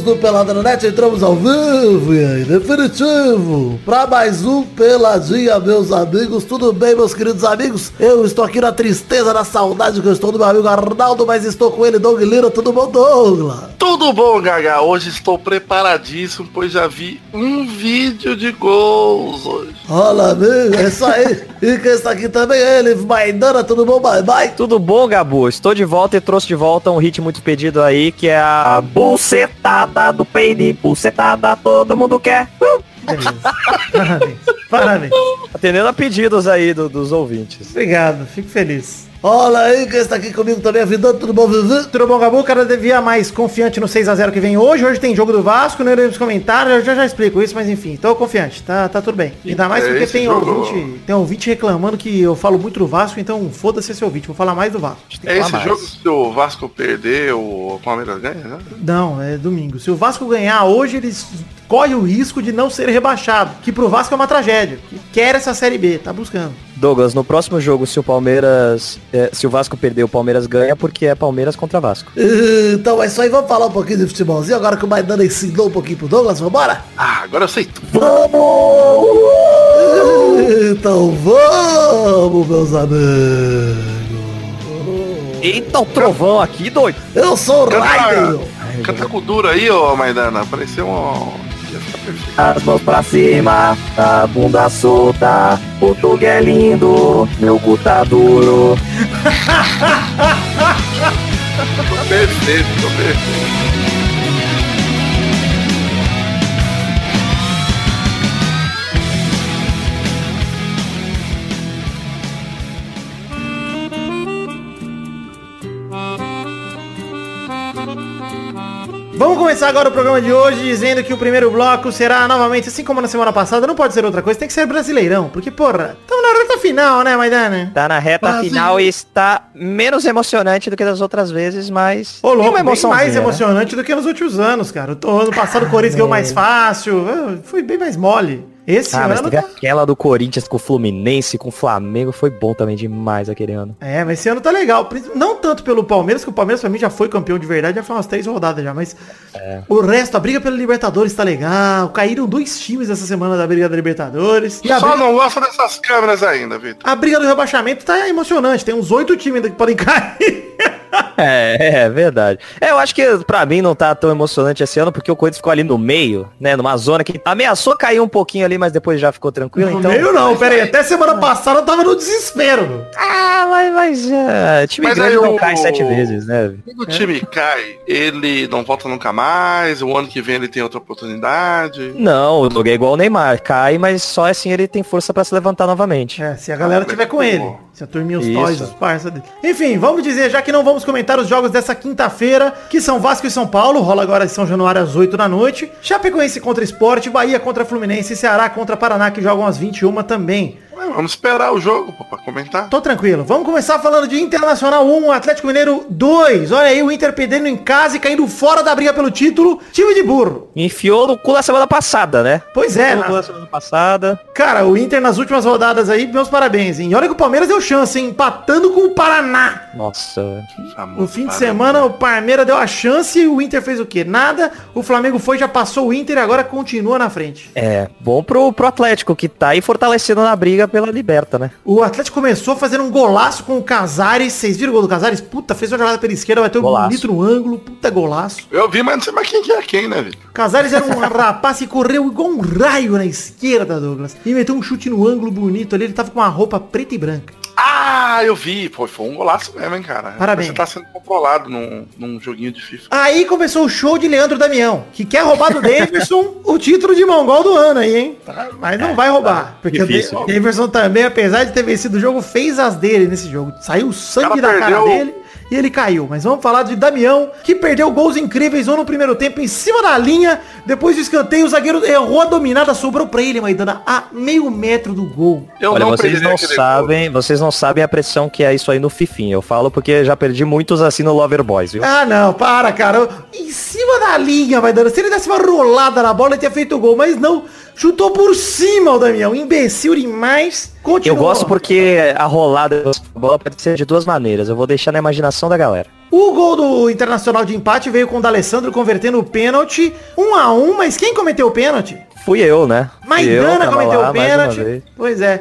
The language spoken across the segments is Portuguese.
amigos do Pelada na Net, entramos ao vivo e aí, definitivo, pra mais um Peladinha, meus amigos. Tudo bem, meus queridos amigos? Eu estou aqui na tristeza, na saudade que eu estou do meu amigo Arnaldo, mas estou com ele, Doug Lira. Tudo bom, Douglas? Tudo bom, Gaga? Hoje estou preparadíssimo, pois já vi um vídeo de gols hoje. Olha, amigo, é isso aí. e quem está aqui também é ele, Maidana. Tudo bom, bye bye? Tudo bom, Gabu? Estou de volta e trouxe de volta um hit muito pedido aí, que é a bucetada do peide. Bucetada todo mundo quer. Uh! Parabéns. Parabéns. Atendendo a pedidos aí do- dos ouvintes. Obrigado, fico feliz. Olha aí, quem está aqui comigo também, vida, tudo bom, Vivi? Tudo bom, Gabu? Cara, devia mais confiante no 6x0 que vem hoje. Hoje tem jogo do Vasco, não iremos comentar, eu já já explico isso, mas enfim, tô confiante, tá, tá tudo bem. Ainda mais É porque tem jogo. ouvinte, tem ouvinte reclamando que eu falo muito do Vasco, então foda-se esse ouvinte, vou falar mais do Vasco. É esse mais. jogo se o Vasco perder, o Palmeiras ganha, né? Não, é domingo. Se o Vasco ganhar hoje, eles correm o risco de não ser rebaixado, que pro Vasco é uma tragédia, que quer essa Série B, tá buscando. Douglas, no próximo jogo, se o Palmeiras. eh, se o Vasco perder, o Palmeiras ganha, porque é Palmeiras contra Vasco. Então é isso aí, vamos falar um pouquinho de futebolzinho, agora que o Maidana ensinou um pouquinho pro Douglas, vambora? Ah, agora eu sei tudo. Então vamos, meus amigos. Eita, o trovão aqui, doido. Eu sou o Raiden. Canta, canta com duro aí, ô Maidana. Pareceu um... As mãos pra cima, a bunda solta, o Doug é lindo, meu cu tá duro. Tô perfeito, tô perfeito. Vamos começar agora o programa de hoje dizendo que o primeiro bloco será novamente, assim como na semana passada, não pode ser outra coisa, tem que ser brasileirão, porque porra, estamos na reta final, né, Maidana? Tá na reta Brasil. final e está menos emocionante do que das outras vezes, mas. Ô, louco, tem uma bem mais né? emocionante do que nos últimos anos, cara. O ano passado o Corinthians ganhou mais fácil, foi bem mais mole. Esse Ah, mas ano... teve tá- aquela do Corinthians com o Fluminense, com o Flamengo, foi bom também demais aquele ano. É, mas esse ano tá legal. Não tanto pelo Palmeiras, que o Palmeiras pra mim já foi campeão de verdade, já foi umas três rodadas já, mas É. o resto, a briga pela Libertadores tá legal. Caíram dois times essa semana da briga da Libertadores. E a Só briga, não gosto dessas câmeras ainda, Vitor. a briga do rebaixamento tá emocionante. Tem uns oito times ainda que podem cair. É, é verdade. É, eu acho que pra mim não tá tão emocionante esse ano, porque o Corinthians ficou ali no meio, né? Numa zona que ameaçou cair um pouquinho ali, mas depois já ficou tranquilo. No então. meio não, pera aí. Até semana passada eu tava no desespero. Ah, mas, mas é, time Mas grande aí não o- cai sete vezes, né? Quando o time cai, ele não volta nunca mais, o ano que vem ele tem outra oportunidade. Não, o Doug é igual o Neymar, cai, mas só assim ele tem força pra se levantar novamente. É, se a galera tiver com ele. Se a turminha, os toys, os parça dele. Enfim, vamos dizer, já que não vamos comentar os jogos dessa quinta-feira, que são Vasco e São Paulo, rola agora em São Januário às 8 da noite. Chapecoense contra Esporte, Bahia contra Fluminense e Ceará contra Paraná, que jogam às 21 também. Vamos esperar o jogo pô, pra comentar. Tô tranquilo. Vamos começar falando de Internacional 1, Atlético Mineiro 2. Olha aí o Inter perdendo em casa e caindo fora da briga pelo título. Time de burro. Enfiou no cu na semana passada, né? Pois é, Enfiou no cu na- na semana passada. Cara, o Inter nas últimas rodadas aí, meus parabéns, hein? E olha que o Palmeiras deu chance, hein? Empatando com o Paraná. Nossa. No fim de semana, o Palmeiras deu a chance e o Inter fez o quê? Nada. O Flamengo foi, já passou o Inter e agora continua na frente. É, bom pro, pro Atlético, que tá aí fortalecendo na briga pela liberta, né? O Atlético começou fazendo um golaço com o Casares. Vocês viram o gol do Casares? Puta, fez uma jogada pela esquerda, bateu Golaço. bonito no ângulo. Puta golaço. Eu vi, mas não sei mais quem que é quem, né, Vitor? Casares era um rapaz que correu igual um raio na esquerda, Douglas. E meteu um chute no ângulo bonito ali. Ele tava com uma roupa preta e branca. Ah, eu vi. Pô, foi um golaço mesmo, hein, cara. Parabéns. Você tá sendo controlado num, num joguinho de FIFA. Aí começou o show de Leandro Damião, que quer roubar do Davidson o título de mongol do ano aí, hein? Tá, Mas não vai roubar. Porque difícil. o Da- Davidson também, apesar de ter vencido o jogo, fez as dele nesse jogo. Saiu o sangue Cara, da cara perdeu- dele e ele caiu. Mas vamos falar de Damião, que perdeu gols incríveis ou no primeiro tempo em cima da linha. Depois do escanteio, o zagueiro errou a dominada, sobrou pra ele, Maidana, a meio metro do gol. Eu Olha, vocês perdi não sabem, vocês não sabem a pressão que é isso aí no Fifinha. Eu falo porque já perdi muitos assim no Lover Boys, viu? Ah, não, para, cara. Em cima da linha, vai dando. Se ele desse uma rolada na bola, ele tinha feito o gol. Mas não. Chutou por cima o Damião. Imbecil demais. Eu gosto porque a rolada da bola pode ser de duas maneiras. Eu vou deixar na imaginação da galera. O gol do Internacional de empate veio com o D'Alessandro convertendo o pênalti. Um a um, mas quem cometeu o pênalti? Fui eu, né? Maidana eu, cometeu o pênalti. Pois é.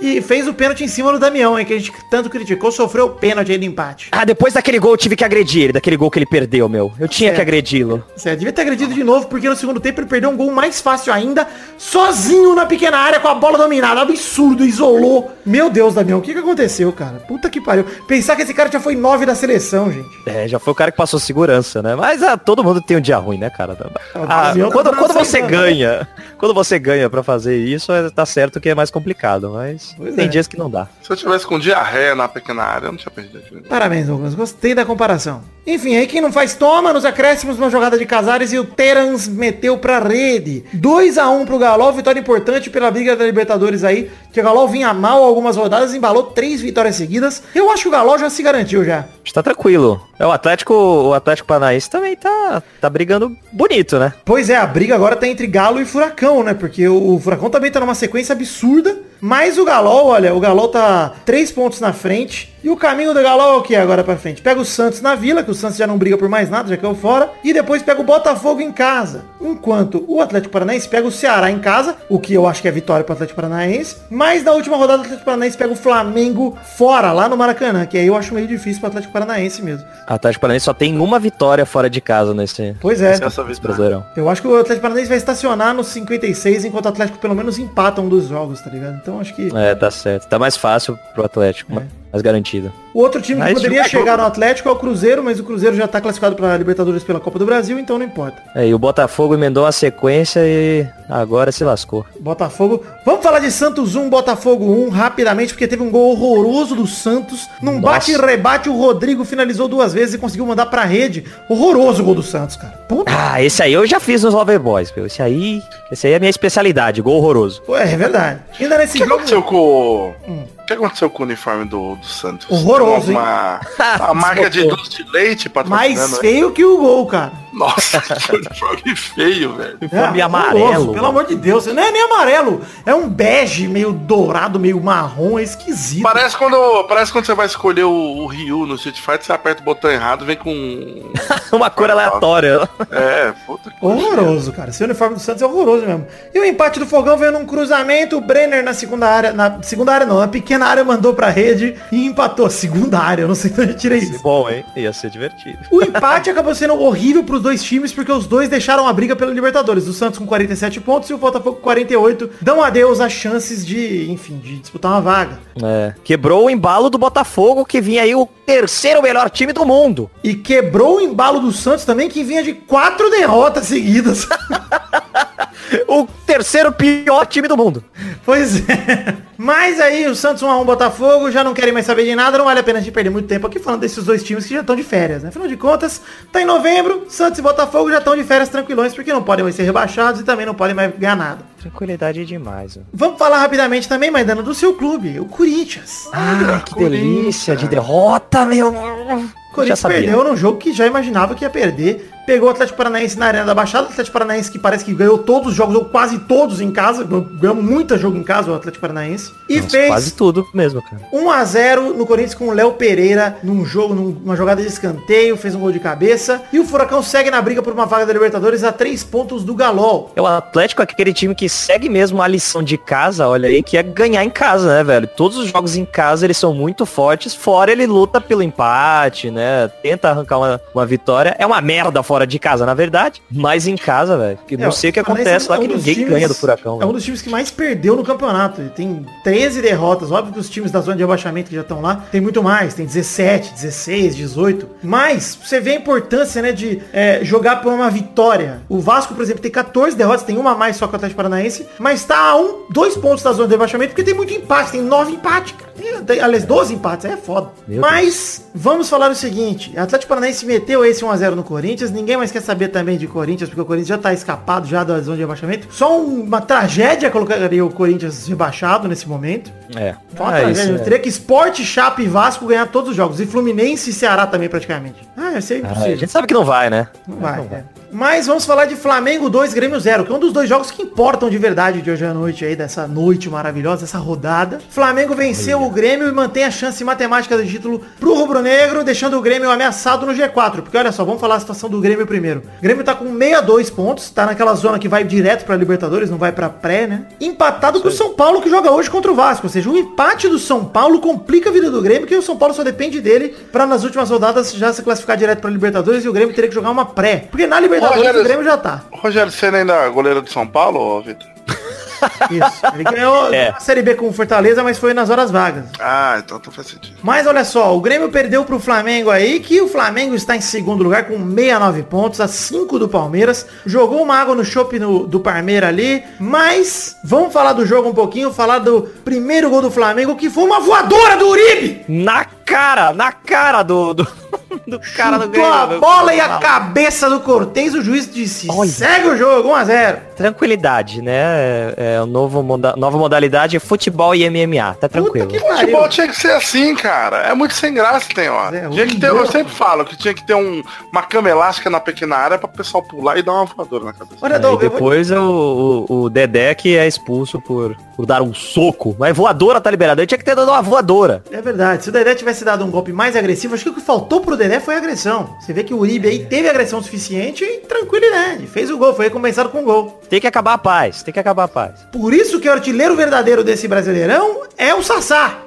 E fez o pênalti em cima do Damião, hein, que a gente tanto criticou, sofreu o pênalti aí no empate. Ah, depois daquele gol eu tive que agredir ele, daquele gol que ele perdeu, meu. Eu tinha certo. que agredi-lo. Certo, devia ter agredido de novo, porque no segundo tempo ele perdeu um gol mais fácil ainda, sozinho na pequena área com a bola dominada. Absurdo, isolou. Meu Deus, Damião, o que que aconteceu, cara? Puta que pariu. Pensar que esse cara já foi nove da seleção, gente. É, já foi o cara que passou segurança, né? Mas ah, todo mundo tem um dia ruim, né, cara? Ah, quando, quando você ganha, quando você ganha para fazer isso, é, tá certo que é mais complicado, mas pois tem é. dias que não dá. Se eu tivesse com diarreia na pequena área, eu não tinha perdido. Parabéns, Douglas. Gostei da comparação. Enfim, aí quem não faz toma nos acréscimos uma jogada de Casares e o Terans meteu pra rede. 2 a 1 um pro Galol, vitória importante pela briga da Libertadores aí, que o Galol vinha mal algumas rodadas, embalou três vitórias seguidas. Eu acho que o Galol já se garantiu já. Está tranquilo. É, o Atlético, o Atlético Paranaense também tá, tá brigando bonito, né? Pois é, a briga agora tá entre Galo e Furacão, né? Porque o Furacão também tá numa sequência absurda. Mas o Galol, olha, o Galol tá três pontos na frente. E o caminho do Galol é o que agora pra frente? Pega o Santos na Vila, que o Santos já não briga por mais nada, já caiu fora. E depois pega o Botafogo em casa. Enquanto o Atlético Paranaense pega o Ceará em casa, o que eu acho que é vitória pro Atlético Paranaense. Mas na última rodada o Atlético Paranaense pega o Flamengo fora, lá no Maracanã, que aí eu acho meio difícil pro Atlético Paranaense mesmo. O Atlético Paranaense só tem uma vitória fora de casa nesse, pois é. Nessa vez Brasileirão. Eu acho que o Atlético Paranaense vai estacionar nos 56, enquanto o Atlético pelo menos empata um dos jogos, tá ligado? Então acho que... É, tá certo. Tá mais fácil pro Atlético. É mais garantida. O outro time que poderia chegar no Atlético é o Cruzeiro, mas o Cruzeiro já está classificado para a Libertadores pela Copa do Brasil, então não importa. É, e o Botafogo emendou a sequência e agora se lascou. Botafogo. Vamos falar de Santos 1, Botafogo 1 rapidamente, porque teve um gol horroroso do Santos. Num bate e rebate, o Rodrigo finalizou duas vezes e conseguiu mandar pra rede. Horroroso o gol do Santos, cara. Puta. Ah, esse aí eu já fiz nos Loverboys, meu. Esse aí, esse aí é a minha especialidade, gol horroroso. Ué, é verdade. Ainda nesse que jogo... aconteceu com... Hum. O que aconteceu com o uniforme do, do Santos? Horroroso, uma, uma marca de doce de leite Mais feio que o gol, cara. Nossa, que uniforme feio, velho. Uniforme é, amarelo. Pelo amor de Deus. Não é nem amarelo. É um bege meio dourado, meio marrom. É esquisito. Parece quando, parece quando você vai escolher o, o Ryu no Street Fighter, você aperta o botão errado, vem com... uma cor aleatória. É, puta que Horroroso, cara. Esse uniforme do Santos é horroroso mesmo. E o empate do Fogão veio num cruzamento. O Brenner na segunda área. Na segunda área não, na pequena área mandou pra rede e empatou. Segunda área, eu não sei onde eu tirei isso. Bom, hein? Ia ser divertido. O empate acabou sendo horrível pros dois times, porque os dois deixaram a briga pela Libertadores. O Santos com 47 pontos e o Botafogo com 48. Dão adeus às chances de, enfim, de disputar uma vaga. É. Quebrou o embalo do Botafogo, que vinha aí o terceiro melhor time do mundo. E quebrou o embalo do Santos também, que vinha de quatro derrotas seguidas. o terceiro pior time do mundo. Pois é. Mas aí o Santos 1x1 Botafogo já não querem mais saber de nada, não vale a pena a gente perder muito tempo aqui falando desses dois times que já estão de férias, né? Afinal de contas, tá em novembro, Santos e Botafogo já estão de férias tranquilões, porque não podem mais ser rebaixados e também não podem mais ganhar nada. Tranquilidade demais. Ó. Vamos falar rapidamente também, Maidana, do seu clube, o Corinthians. Ah, que delícia de derrota, meu. Corinthians perdeu num jogo que já imaginava que ia perder pegou o Atlético Paranaense na Arena da Baixada, o Atlético Paranaense que parece que ganhou todos os jogos, ou quase todos em casa, ganhou muito jogo em casa o Atlético Paranaense. E Nossa, fez quase tudo mesmo, cara. 1 a 0 no Corinthians com o Léo Pereira num jogo, numa jogada de escanteio, fez um gol de cabeça. E o Furacão segue na briga por uma vaga da Libertadores a três pontos do Galol. É o Atlético é aquele time que segue mesmo a lição de casa, olha aí, que é ganhar em casa, né, velho? Todos os jogos em casa eles são muito fortes, fora ele luta pelo empate, né? Tenta arrancar uma, uma vitória. É uma merda fora de casa, na verdade, mas em casa, velho. Que é, não sei o que acontece é lá, um que ninguém times, ganha do Furacão. É véio. um dos times que mais perdeu no campeonato. Ele tem 13 derrotas. Óbvio que os times da zona de abaixamento que já estão lá tem muito mais. Tem 17, 16, 18. Mas você vê a importância, né, de é, jogar por uma vitória. O Vasco, por exemplo, tem 14 derrotas, tem uma mais só que o Atlético Paranaense, mas tá a um, dois pontos da zona de abaixamento, porque tem muito empate, tem nove empates, cara. Aliás, 12 empates, aí é foda. Meu mas, Deus. vamos falar o seguinte, Atlético Paranaense meteu esse 1x0 no Corinthians, ninguém mais quer saber também de Corinthians, porque o Corinthians já tá escapado já da zona de rebaixamento. Só uma tragédia colocaria o Corinthians rebaixado nesse momento. É. uma ah, tragédia. É. Teria que Sport, Chape e Vasco ganhar todos os jogos. E Fluminense e Ceará também praticamente. Ah, ia ser impossível. Ah, a gente sabe que não vai, né? Não vai, não vai. É. Mas vamos falar de Flamengo 2, Grêmio 0, que é um dos dois jogos que importam de verdade de hoje à noite aí, dessa noite maravilhosa, essa rodada. Flamengo venceu o Grêmio e mantém a chance matemática do título pro Rubro Negro, deixando o Grêmio ameaçado no G4. Porque olha só, vamos falar a situação do Grêmio primeiro. O Grêmio tá com 62 pontos, tá naquela zona que vai direto pra Libertadores, não vai pra pré, né? Empatado com o São Paulo que joga hoje contra o Vasco. Ou seja, o empate do São Paulo complica a vida do Grêmio, que o São Paulo só depende dele pra nas últimas rodadas já se classificar direto pra Libertadores e o Grêmio teria que jogar uma pré. Porque na Libertadores Rogério- o Grêmio já tá. Rogério Senna ainda é goleiro de São Paulo, Vitor? Isso. Ele ganhou É. a Série B com o Fortaleza, mas foi nas horas vagas. Ah, então, então faz sentido. Mas olha só, o Grêmio perdeu pro Flamengo aí, que o Flamengo está em segundo lugar com 69 pontos, a 5 do Palmeiras. Jogou uma água no chope do Parmeira ali, mas vamos falar do jogo um pouquinho, falar do primeiro gol do Flamengo, que foi uma voadora do Uribe! Na cara, na cara do, do, do cara do Chutou a Grêmio. bola e a cabeça do Cortez, o juiz disse, Olha. segue o jogo, 1x0. Tranquilidade, né? É, é o novo moda nova modalidade futebol e MMA. Tá tranquilo. que Futebol tinha que ser assim, cara. É muito sem graça, tem hora. É, tinha que ter, eu sempre falo que tinha que ter um, uma cama elástica na pequena área pra o pessoal pular e dar uma voadora na cabeça. Olha, Doug, eu vou- depois o, o, o Dedé que é expulso por, por dar um soco. Mas voadora tá liberada. Ele tinha que ter dado uma voadora. É verdade. Se o Dedé tivesse dado um golpe mais agressivo, acho que o que faltou pro Dedé foi agressão. Você vê que o Uribe aí teve agressão suficiente e tranquilidade. Fez o gol, foi recompensado com o gol. Tem que acabar a paz. Tem que acabar a paz. Por isso que o artilheiro verdadeiro desse Brasileirão é o Sassá.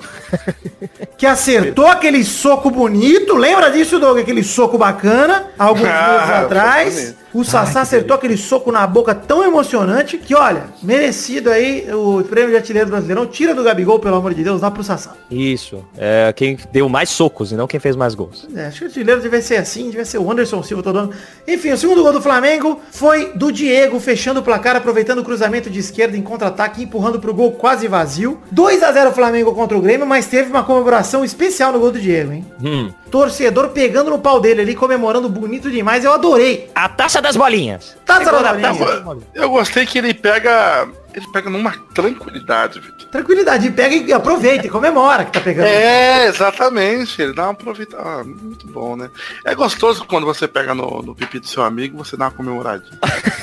Que acertou aquele soco bonito. Lembra disso, Doug? Aquele soco bacana, alguns Ah, meses atrás. O Sassá acertou aquele soco na boca tão emocionante que, olha, merecido aí o prêmio de artilheiro Brasileirão. Tira do Gabigol, pelo amor de Deus, dá pro Sassá. Isso. É quem deu mais socos e não quem fez mais gols. É, acho que o artilheiro devia ser assim, devia ser o Anderson Silva todo ano. Enfim, o segundo gol do Flamengo foi do Diego, fechando o placar, aproveitando o cruzamento de esquerda em contra-ataque, empurrando pro gol quase vazio. 2 a 0 Flamengo contra o Grêmio, mas teve uma comemoração especial no gol do Diego, hein? Hum. Torcedor pegando no pau dele ali, comemorando bonito demais, eu adorei. A taça das bolinhas. Taça das bolinhas. taça. Eu gostei que ele pega. Ele pega numa tranquilidade, Vitor. Tranquilidade, pega e aproveita e comemora que tá pegando. É, exatamente. Ele dá uma aproveitada. Ah, muito bom, né? É gostoso quando você pega no, no pipi do seu amigo, você dá uma comemoradinha.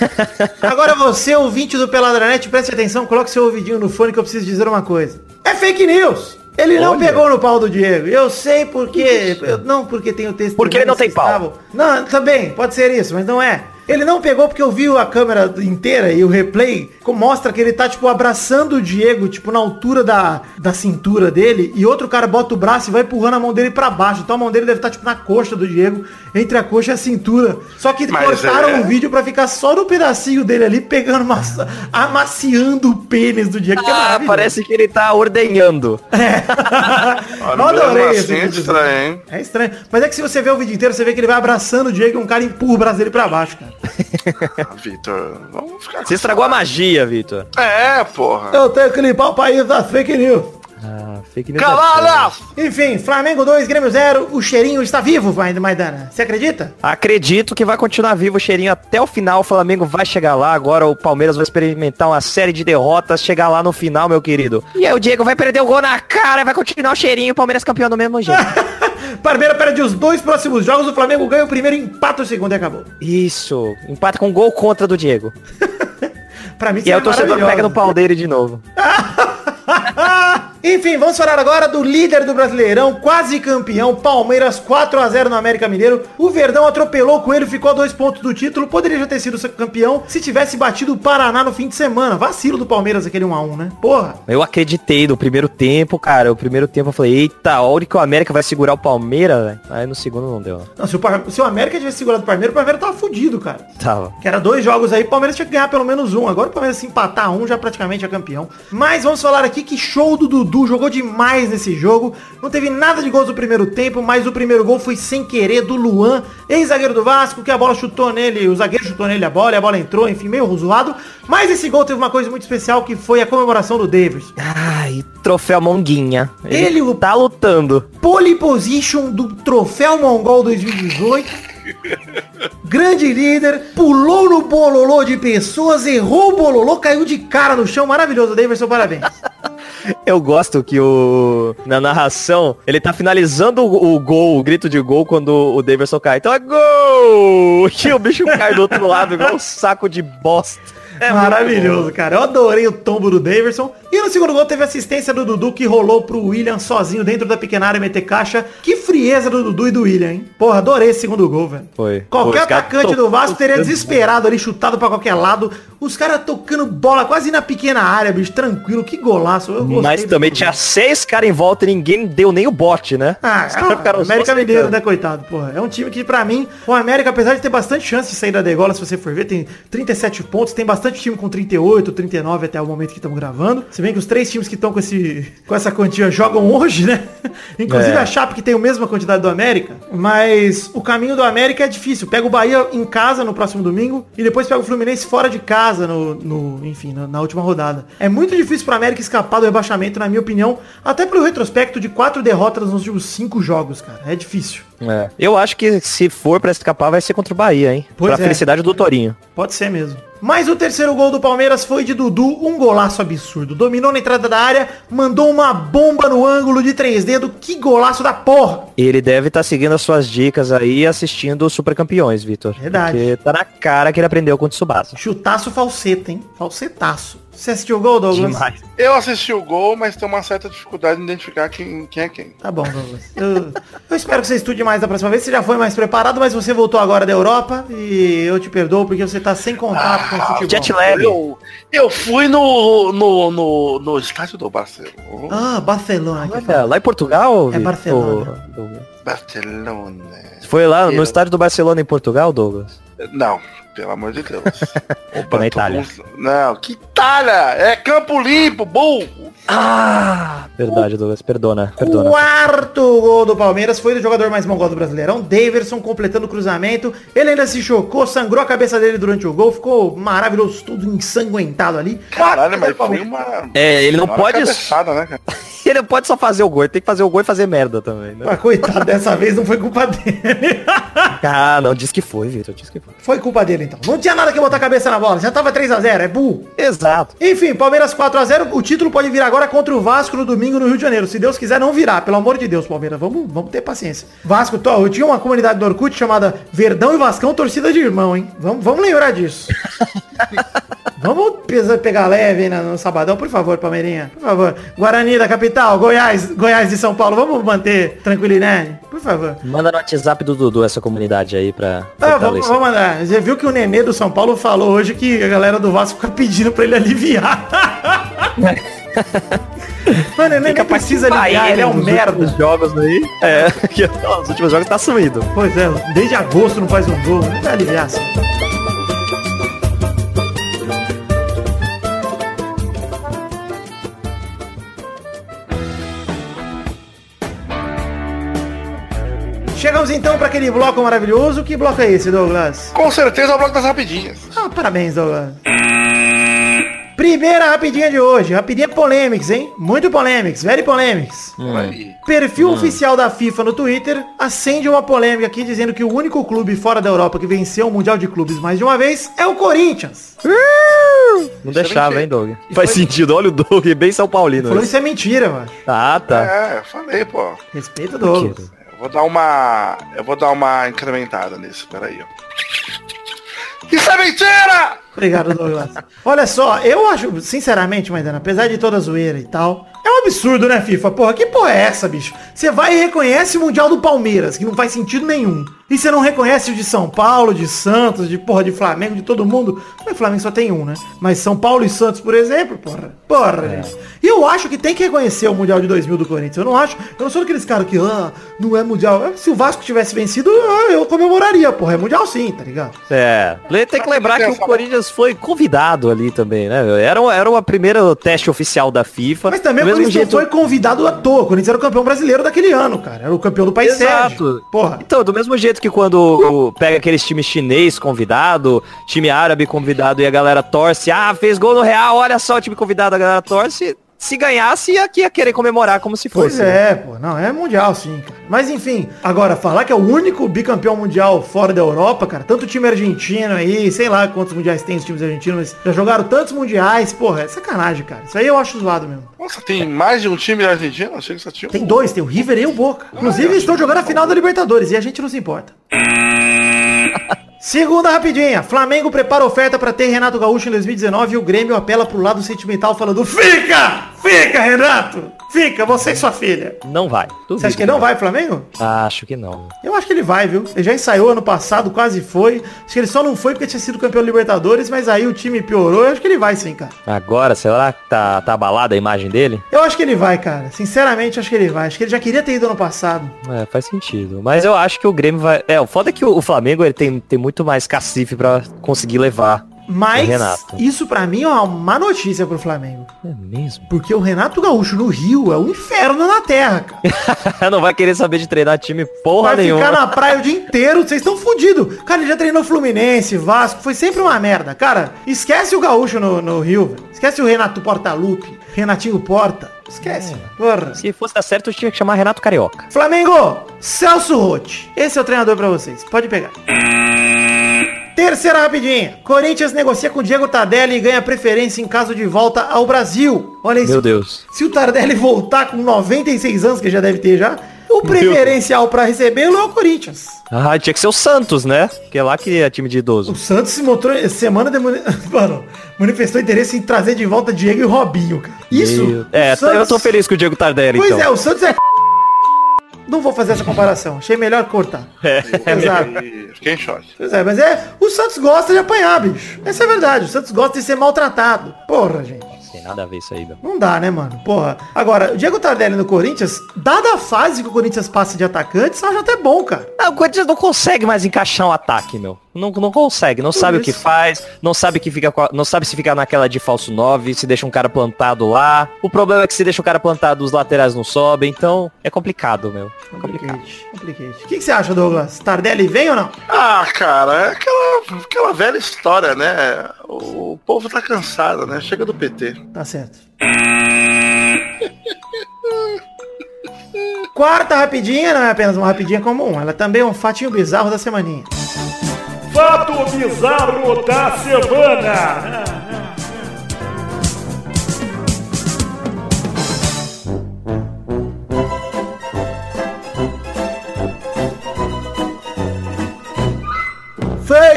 Agora você, ouvinte do Peladranet, preste atenção, coloque seu ouvidinho no fone que eu preciso dizer uma coisa. É fake news! Ele não Olha. pegou no pau do Diego. Eu sei porque. eu- não porque tem o texto. Porque ele não tem pau. Não, também, pode ser isso, mas não é. Ele não pegou porque eu vi a câmera inteira e o replay mostra que ele tá, tipo, abraçando o Diego, tipo, na altura da, da cintura dele, e outro cara bota o braço e vai empurrando a mão dele pra baixo. Então a mão dele deve estar, tipo, na coxa do Diego, entre a coxa e a cintura. Só que Mas cortaram é- o vídeo pra ficar só no pedacinho dele ali, pegando, massa, amaciando o pênis do Diego, que é Ah, maravilhoso. parece que ele tá ordenhando. Olha, Eu adorei assim, é vídeo. estranho, hein? É estranho. Mas é que se você ver o vídeo inteiro, você vê que ele vai abraçando o Diego e um cara empurra o braço dele pra baixo, cara. Ah, Vitor, vamos ficar Você estragou a magia, Vitor. É, porra. Eu tenho que limpar o país das fake news. Ah, fake news. Cavalas! Enfim, Flamengo 2, Grêmio 0. O cheirinho está vivo, vai- Maidana. Você acredita? Acredito que vai continuar vivo o cheirinho até o final. O Flamengo vai chegar lá. Agora o Palmeiras vai experimentar uma série de derrotas. Chegar lá no final, meu querido. E aí o Diego vai perder o gol na cara. e Vai continuar o cheirinho. O Palmeiras campeão do mesmo jeito. Parmeira perde os dois próximos jogos. O Flamengo ganha o primeiro, empata o segundo e acabou. Isso. Empata com gol contra do Diego. Pra mim, E aí o torcedor pega no pau dele de novo. Enfim, vamos falar agora do líder do Brasileirão, quase campeão, Palmeiras 4 a 0 no América Mineiro. O Verdão atropelou com ele, ficou a dois pontos do título. Poderia já ter sido campeão se tivesse batido o Paraná no fim de semana. Vacilo do Palmeiras aquele 1 a 1, né? Porra. Eu acreditei no primeiro tempo, cara. O primeiro tempo eu falei, eita, olha que o América vai segurar o Palmeiras, velho. Aí no segundo não deu. Não, se o, Par- se o América tivesse segurado o Palmeiras, o Palmeiras tava fudido, cara. Tava. Que era dois jogos aí, o Palmeiras tinha que ganhar pelo menos um. Agora o Palmeiras se empatar um, já praticamente é campeão. Mas vamos falar aqui que show do Dudu, jogou demais nesse jogo. Não teve nada de gols no primeiro tempo, mas o primeiro gol foi sem querer do Luan, ex-zagueiro do Vasco, que a bola chutou nele, o zagueiro chutou nele a bola, e a bola entrou, enfim, meio zoado. Mas esse gol teve uma coisa muito especial, que foi a comemoração do Davis. Ai, troféu Monguinha. Ele, o- tá lutando. Pole position do Troféu Mongol 2018. Grande líder, pulou no bololô de pessoas, errou o bololô, caiu de cara no chão. Maravilhoso, Davidson, parabéns. Eu gosto que o. Na narração, ele tá finalizando o, o gol, o grito de gol, quando o Davidson cai. Então é gol! E o bicho cai do outro lado, igual um saco de bosta. É Maravilhoso, cara. Eu adorei o tombo do Daverson. E no segundo gol teve assistência do Dudu que rolou pro William sozinho dentro da pequena área meter caixa. Que frieza do Dudu e do William, hein? Porra, adorei esse segundo gol, velho. Foi. Qualquer Pô, atacante do Vasco teria desesperado ali, chutado pra qualquer lado. Os caras tocando bola quase na pequena área, bicho, tranquilo. Que golaço. Mas também tinha seis caras em volta e ninguém deu nem o bote, né? Ah, é, ficaram América Mineiro, né, coitado, porra. É um time que, pra mim, o América, apesar de ter bastante chance de sair da degola, se você for ver, tem 37 pontos, tem bastante time com 38, 39 até o momento que estamos gravando. Se bem que os três times que estão com, esse, com essa quantia jogam hoje, né? Inclusive é. a Chape que tem a mesma quantidade do América. Mas o caminho do América é difícil. Pega o Bahia em casa no próximo domingo e depois pega o Fluminense fora de casa no, no enfim, na, na última rodada. É muito difícil para América escapar do rebaixamento, na minha opinião, até pelo retrospecto de quatro derrotas nos últimos cinco jogos, cara. É difícil. É. Eu acho que se for para escapar vai ser contra o Bahia, hein? Pois pra é. felicidade do Torinho. Pode ser mesmo. Mas o terceiro gol do Palmeiras foi de Dudu, um golaço absurdo. Dominou na entrada da área, mandou uma bomba no ângulo de três dedos. Que golaço da porra! Ele deve estar tá seguindo as suas dicas aí assistindo os Super Campeões, Vitor. Verdade. Porque tá na cara que ele aprendeu com o Tsubasa. Chutaço falseta, hein? Falsetaço. Você assistiu o gol, Douglas? Demais. Eu assisti o gol, mas tenho uma certa dificuldade em identificar quem, quem é quem. Tá bom, Douglas. Eu, eu, espero que você estude mais da próxima vez. Você já foi mais preparado, mas você voltou agora da Europa e eu te perdoo porque você tá sem contato ah, com o futebol. Jet lag. Eu, eu fui no, no, no, no estádio do Barcelona. Ah, Barcelona. É, lá em Portugal? É Barcelona. Barcelona. Foi lá no estádio do Barcelona em Portugal, Douglas? Não, pelo amor de Deus. Opa, na Itália. Com... Não, que Itália? É Campo Limpo, burro. Ah, verdade, Douglas, perdona, perdona. Quarto gol do Palmeiras foi do jogador mais mongol do Brasileirão, Daverson, completando o cruzamento. Ele ainda se chocou, sangrou a cabeça dele durante o gol, ficou maravilhoso, tudo ensanguentado ali. Caralho, mas foi uma... É, ele não pode... Né, cara? ele não pode só fazer o gol, ele tem que fazer o gol e fazer merda também, né? Mas coitado, dessa vez não foi culpa dele. ah, não, diz que foi, Vitor, diz que foi. Foi culpa dele, então. Não tinha nada que botar a cabeça na bola, já tava 3x0, é burro. Exato. Enfim, Palmeiras 4x0, o título pode vir agora contra o Vasco no domingo no Rio de Janeiro. Se Deus quiser, não virar, pelo amor de Deus, Palmeiras. Vamos, vamos ter paciência. Vasco, tô, eu tinha uma comunidade do Orkut chamada Verdão e Vascão, torcida de irmão, hein? Vamos, vamos lembrar disso. vamos pegar leve no, no sabadão, por favor, Palmeirinha. Por favor. Guarani da capital, Goiás, Goiás de São Paulo. Vamos manter tranquilidade, por favor. Manda no WhatsApp do Dudu essa comunidade aí pra. Ah, vamos, vamos mandar. Você viu que o Nenê do São Paulo falou hoje que a galera do Vasco fica pedindo pra ele aliviar. Mano, ele nem precisa ligar, ele é um merda. Os jogos aí. É, os últimos jogos tá sumido. Pois é, desde agosto não faz um gol. Vai aliviar assim. Chegamos então para aquele bloco maravilhoso. Que bloco é esse, Douglas? Com certeza é o bloco das rapidinhas. Ah, parabéns, Douglas. Primeira rapidinha de hoje. Rapidinha polêmicas, hein? Muito polêmicas, very polêmicas. Hum. Perfil hum. oficial da FIFA no Twitter acende uma polêmica aqui dizendo que o único clube fora da Europa que venceu o Mundial de Clubes mais de uma vez é o Corinthians. Uh! Não deixava, hein, Doug? Faz foi... sentido. Olha o Doug, bem São Paulino. Falou isso é mentira, mano. Ah, tá. É, eu falei, pô. Respeita o Doug. Eu vou dar uma... Eu vou dar uma incrementada nisso, peraí, ó. Isso é mentira! Obrigado, Douglas. Olha só, eu acho, sinceramente, Maidana, apesar de toda a zoeira e tal, é um absurdo, né, FIFA? Porra, que porra é essa, bicho? Você vai e reconhece o Mundial do Palmeiras, que não faz sentido nenhum. E você não reconhece o de São Paulo, de Santos, de porra, de Flamengo, de todo mundo. Não é Flamengo só tem um, né? Mas São Paulo e Santos, por exemplo, porra. Porra, é. gente. E eu acho que tem que reconhecer o Mundial de 2000 do Corinthians. Eu não acho, eu não sou daqueles caras que, ah, não é Mundial. Se o Vasco tivesse vencido, ah, eu comemoraria, porra. É Mundial sim, tá ligado? É. Tem que lembrar que o Corinthians foi convidado ali também, né? Era, era o primeiro teste oficial da FIFA. Mas também o Corinthians jeito... foi convidado à toa. O Corinthians era o campeão brasileiro daquele ano, cara. Era o campeão do país Exato. Sede. Porra. Então, do mesmo jeito que quando pega aqueles times chinês convidado, time árabe convidado e a galera torce, ah, fez gol no Real, olha só o time convidado, a galera torce se ganhasse, ia, ia querer comemorar como se Pois fosse. é, pô. Não, é mundial sim, cara. Mas enfim, agora, falar que é o único bicampeão mundial fora da Europa, cara, tanto time argentino aí, sei lá quantos mundiais tem os times argentinos, mas já jogaram tantos mundiais, porra, é sacanagem, cara. Isso aí eu acho zoado mesmo. Nossa, tem mais de um time argentino? Achei que só tinha um. Tem dois, tem o River e o Boca. Inclusive, eu estão jogando a final da Libertadores e a gente não se importa. Segunda rapidinha. Flamengo prepara oferta para ter Renato Gaúcho em 2019 e o Grêmio apela pro lado sentimental falando Fica! Fica, Renato! Fica, você e sua filha. Não vai. Você acha que não vai, Flamengo? Acho que não. Eu acho que ele vai, viu? Ele já ensaiou ano passado, quase foi. Acho que ele só não foi porque tinha sido campeão Libertadores, mas aí o time piorou. Eu acho que ele vai sim, cara. Agora, será que tá, tá abalada a imagem dele? Eu acho que ele vai, cara. Sinceramente, acho que ele vai. Acho que ele já queria ter ido ano passado. É, faz sentido. Mas eu acho que o Grêmio vai. É, o foda é que o, Flamengo ele tem, tem muito mais cacife pra conseguir levar. Mas isso pra mim é uma má notícia pro Flamengo. É mesmo? Porque o Renato Gaúcho no Rio é um inferno na terra, cara. não vai querer saber de treinar time porra Vai nenhuma. ficar na praia o dia inteiro, vocês estão fudidos. Cara, ele já treinou Fluminense, Vasco, foi sempre uma merda. Cara, esquece o Gaúcho no, no Rio, velho. Esquece o Renato Portaluppi, Renatinho Porta. Esquece, É. porra. Se fosse dar certo, eu tinha que chamar Renato Carioca. Flamengo, Celso Rotti. Esse é o treinador pra vocês. Pode pegar. Terceira rapidinha. Corinthians negocia com Diego Tardelli e ganha preferência em caso de volta ao Brasil. Olha isso. Meu Deus. Se o Tardelli voltar com 96 anos, que já deve ter já, o preferencial pra recebê-lo é o Corinthians. Ah, tinha que ser o Santos, né? Que é lá que é time de O idoso. Santos se mostrou semana de Mano, manifestou interesse em trazer de volta Diego e Robinho, cara. Isso. É, o Santos- eu tô feliz com o Diego Tardelli, Pois então. é, o Santos é Não vou fazer essa comparação. Achei melhor cortar. É. Exato. E Fiquei em choque. Pois é, mas é. O Santos gosta de apanhar, bicho. Essa é a verdade. O Santos gosta de ser maltratado. Porra, gente. Tem nada a ver isso aí, meu. Não dá, né, mano? Porra. Agora, o Diego Tardelli no Corinthians, dada a fase que o Corinthians passa de atacante, isso acha até bom, cara. Ah, o Corinthians não consegue mais encaixar um ataque, meu. Não, não consegue, não sabe o que isso. faz, não sabe que fica não sabe se fica naquela de falso 9, se deixa um cara plantado lá. O problema é que se deixa o cara plantado, os laterais não sobem, então é complicado, meu. É complicado. Complicate, complicate. O que, que você acha, Douglas? Tardelli vem ou não? Ah, cara, é aquela, aquela velha história, né? O povo tá cansado, né? Chega do PT. Tá certo. Quarta rapidinha não é apenas uma rapidinha comum, ela também é um fatinho bizarro da semaninha. Fato bizarro da semana.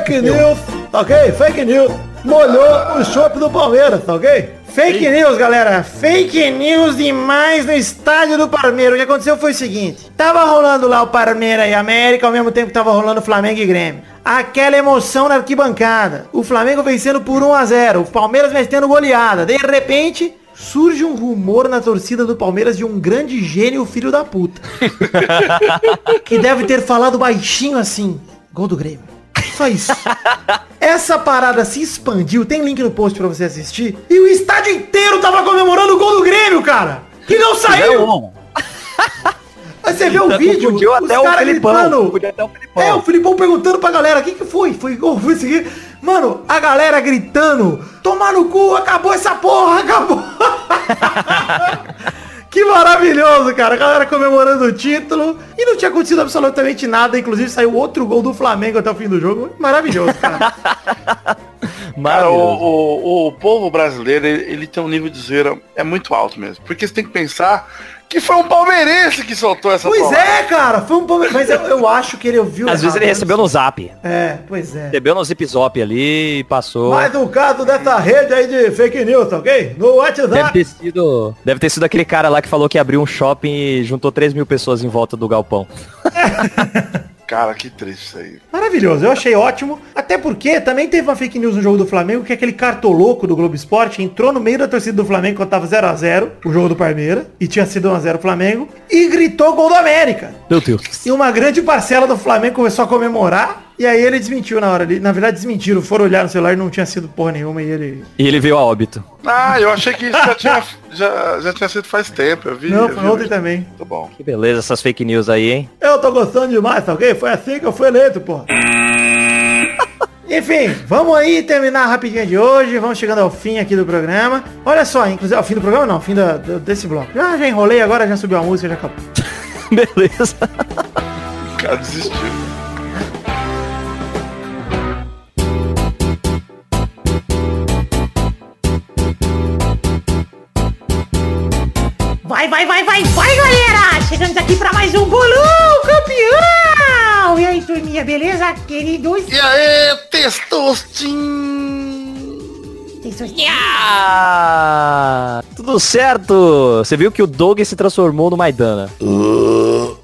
Fake news, tá ok? Fake news. Molhou o chopp do Palmeiras, tá ok? Fake news, galera. Fake news demais no estádio do Palmeiras. O que aconteceu foi o seguinte. Tava rolando lá o Palmeiras e América, ao mesmo tempo que tava rolando Flamengo e Grêmio. Aquela emoção na arquibancada. O Flamengo vencendo por 1 a 0 O Palmeiras metendo goleada. De repente, surge um rumor na torcida do Palmeiras de um grande gênio filho da puta. que deve ter falado baixinho assim. Gol do Grêmio. Só isso. Essa parada se expandiu, tem link no post pra você assistir. E o estádio inteiro tava comemorando o gol do Grêmio, cara. Que não saiu. Aí você vê o vídeo, Confundiu os até o caras até o Felipão. É, o Filipão perguntando pra galera, o que que foi? Foi gol, foi isso aqui? Mano, a galera gritando, tomar no cu, acabou essa porra, acabou. que maravilhoso, cara. A galera comemorando o título. E não tinha acontecido absolutamente nada. Inclusive saiu outro gol do Flamengo até o fim do jogo. Maravilhoso, cara. Cara, o, o, o povo brasileiro, ele, ele tem um nível de zoeira é muito alto mesmo. Porque você tem que pensar que foi um palmeirense que soltou essa pois porra. é, cara. Foi um Palmeiras. Mas eu, eu acho que ele ouviu. Às vezes ele recebeu no zap. É, pois é. Recebeu no zip zop ali e passou. Mais um caso dessa rede aí de fake news, tá ok? No Deve WhatsApp. ter sido. Deve ter sido aquele cara lá que falou que abriu um shopping e juntou 3 mil pessoas em volta do galpão. Cara, que triste isso aí. Maravilhoso, eu achei ótimo. Até porque também teve uma fake news no jogo do Flamengo, que é aquele cartoloco do Globo Esporte entrou no meio da torcida do Flamengo quando tava 0x0, o jogo do Palmeiras, e tinha sido 1x0 o Flamengo, e gritou gol do América. Meu Deus. E uma grande parcela do Flamengo começou a comemorar, e aí ele desmentiu na hora ali. Na verdade, desmentiram, foram olhar no celular e não tinha sido porra nenhuma, e ele... E ele veio a óbito. Ah, eu achei que isso já tinha, já, já tinha sido faz tempo. Eu vi. Não, foi ontem também. Muito bom. Que beleza essas fake news aí, hein? Eu tô gostando demais, tá ok? Foi assim que eu fui eleito, porra. Enfim, vamos aí terminar a rapidinha de hoje. Vamos chegando ao fim aqui do programa. Olha só, inclusive, ao fim do programa não, ao fim da- do- desse bloco. Já, já enrolei agora, já subiu a música, já acabou. Beleza. O cara desistiu. Vai, vai, vai, vai, vai, galera! Chegamos aqui pra mais um bolão campeão! E aí, turminha, beleza, queridos? E aí, Testostin? Ah, tudo certo. Você viu que o Doug se transformou no Maidana.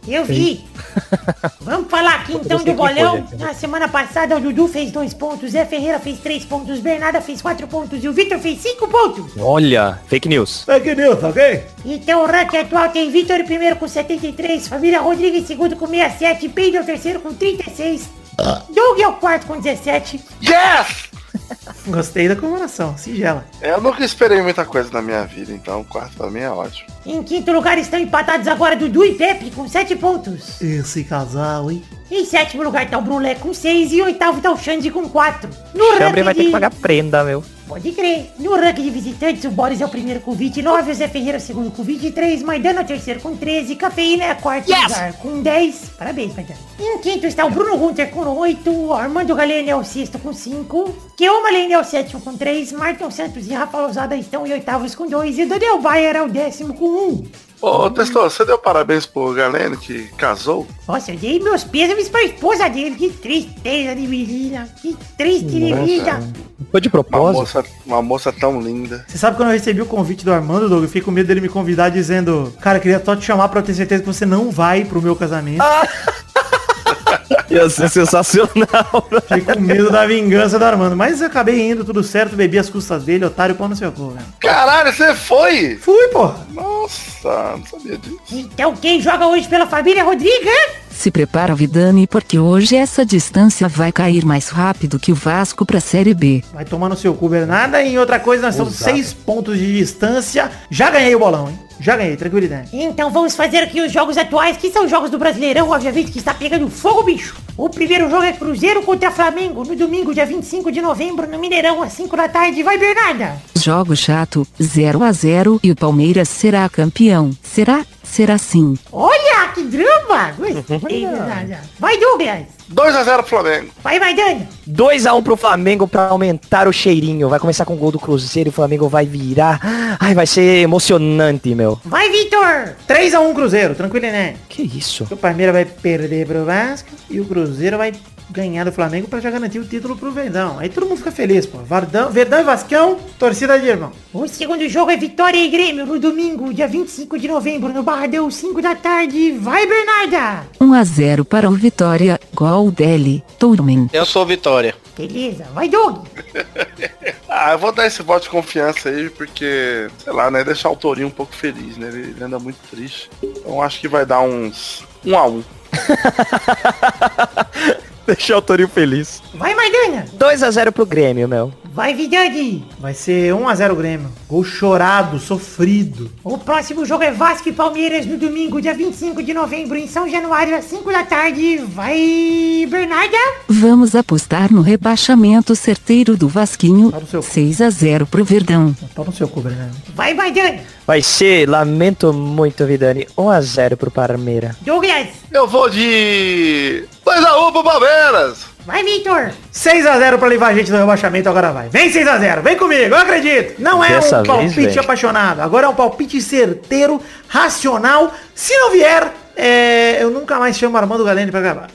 Eu vi. Vamos falar aqui então do bolão. foi, Na semana passada o Dudu fez dois pontos, Zé Ferreira fez três pontos, Bernarda fez quatro pontos e o Vitor fez cinco pontos. Olha, fake news. Fake news, ok? Então o ranking atual tem Vitor em primeiro com 73, Família Rodrigues em segundo com 67, Pedro o terceiro com 36, Doug é o quarto com 17, Yes! Gostei da comemoração, singela. Eu nunca esperei muita coisa na minha vida, então o quarto pra mim é ótimo. Em quinto lugar estão empatados agora Dudu e Pepe com 7 pontos. Esse casal, hein? Em sétimo lugar tá o Brulé com 6 e em oitavo tá o Xande com 4. No Chambre vai ter que pagar prenda, meu. Pode crer. No ranking de visitantes, o Boris é o primeiro com 29, o Zé Ferreira é o segundo com 23, Maidana é o terceiro com 13, Cafeína é a quarto lugar com 10. Parabéns, Maidana. Em quinto está o Bruno Gunter com 8, o Armando Galeno é o sexto com 5, Keoma Lene é o sétimo com 3, Martin Santos e Rafa Lousada estão em oitavos com 2 e Daniel Bayer é o décimo com 1. Ô, Testor, você deu parabéns pro Galeno que casou? Nossa, eu dei meus pêsames pra esposa dele. Que tristeza de menina. Que triste de vida. Foi de Uma propósito? moça, uma moça tão linda. Você sabe quando eu recebi o convite do Armando, Doug, eu fiquei com medo dele me convidar dizendo, cara, queria só te chamar pra eu ter certeza que você não vai pro meu casamento. Ia ser sensacional. Fiquei com medo da vingança do Armando. Mas eu acabei indo, tudo certo, bebi as custas dele, otário, pau no seu cu, velho. Caralho, você foi? Fui, porra. Nossa, não sabia disso. Então quem joga hoje pela família Rodrigues? Se prepara, Vidani, porque hoje essa distância vai cair mais rápido que o Vasco pra Série B. Vai tomar no seu cu, Bernarda. E outra coisa, nós estamos seis pontos de distância. Já ganhei o bolão, hein? Já ganhei, tranquilidade. Então vamos fazer aqui os jogos atuais, que são os jogos do Brasileirão, obviamente, que está pegando fogo, bicho. O primeiro jogo é Cruzeiro contra Flamengo, no domingo, dia 25 de novembro, no Mineirão, às 5 da tarde. Vai, Bernarda! Jogo chato, 0 a 0 e o Palmeiras será campeão. Será? Será sim. Olha, que drama! Bernarda. Vai, Douglas! 2x0 pro Flamengo. Vai, Maidana! 2x1 pro Flamengo pra aumentar o cheirinho. Vai começar com o gol do Cruzeiro e o Flamengo vai virar. Ai, vai ser emocionante, meu. Vai, Vitor! 3x1 Cruzeiro, tranquilidade. Que isso? O Palmeiras vai perder pro Vasco e o Cruzeiro vai ganhar do Flamengo pra já garantir o título pro Verdão. Aí todo mundo fica feliz, pô. Verdão, Verdão e Vascão, torcida de irmão. O segundo jogo é Vitória e Grêmio, no domingo, dia 25 de novembro, no Barradão, 5 da tarde. Vai, Bernarda! 1 a 0 para o Vitória, gol dele, Tourman. Eu sou Vitória. Beleza, vai, Doug! Ah, eu vou dar esse voto de confiança aí, porque, sei lá, né? Deixar o Torinho um pouco feliz, né? Ele, anda muito triste. Então acho que vai dar uns 1 um a 1 um. Deixar o Torinho feliz. Vai, Maidana! 2x0 pro Grêmio, meu. Vai, Vidani! Vai ser 1x0 Grêmio. Gol chorado, sofrido. O próximo jogo é Vasco e Palmeiras no domingo, dia 25 de novembro, em São Januário, às 5 da tarde. Vai, Bernarda! Vamos apostar no rebaixamento certeiro do Vasquinho, Tá no seu- 6 a 0 pro Verdão. Toma no seu cu, Bernardo. Vai, Maidana! Vai ser, lamento muito, Vidani, 1x0 pro Palmeiras. Douglas! Eu vou de 2x1 pro Palmeiras. Vai, Vitor! 6x0 pra levar a gente do rebaixamento, agora vai. Vem 6x0, vem comigo, eu acredito. Não é Dessa um vez, palpite vem. apaixonado, agora é um palpite certeiro, racional. Se não vier, é, eu nunca mais chamo Armando Galene pra gravar.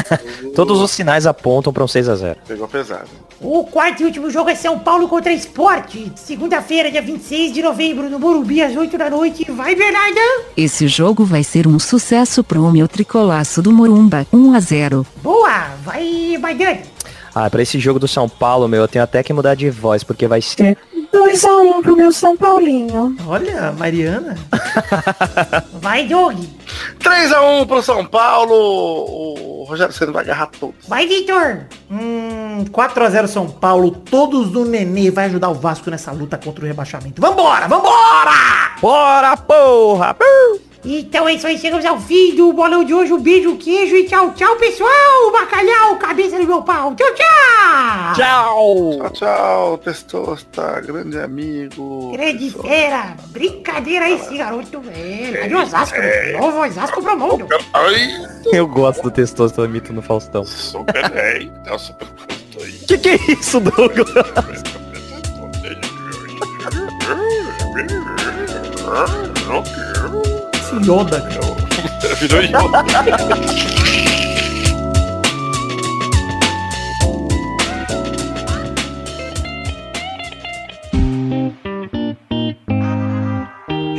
Todos os sinais apontam pra um 6x0. Pegou pesado. O quarto e último jogo é São Paulo contra Esporte. Segunda-feira, dia 26 de novembro, no Morumbi, às 8 da noite. Vai, Bernarda! Esse jogo vai ser um sucesso pro meu tricolaço do Morumba, 1 a 0. Boa! Vai, Maidana! Ah, pra esse jogo do São Paulo, meu, eu tenho até que mudar de voz, porque vai ser 2x1 pro meu São Paulinho. Olha, Mariana. Vai, Doug! 3x1 pro São Paulo. O Rogério Senna vai agarrar todos. Vai, Vitor! Hum, 4x0 São Paulo, todos do Nenê vai ajudar o Vasco nessa luta contra o rebaixamento. Vambora, vambora! Bora, porra! Então é isso aí, chegamos ao fim do bolão de hoje. Um beijo, queijo e tchau, tchau, pessoal. Bacalhau, cabeça do meu pau. Tchau, tchau. Tchau! Tchau, tchau, Testosta, grande amigo. Grande fera. Brincadeira esse garoto, velho. Lá de Osasco, meu. Novo Osasco pro mundo. Eu gosto do testosterona mito no Faustão. super bem. É o super aí. Que que é isso, Douglas? Esse Yoda, cara. Virou Yoda.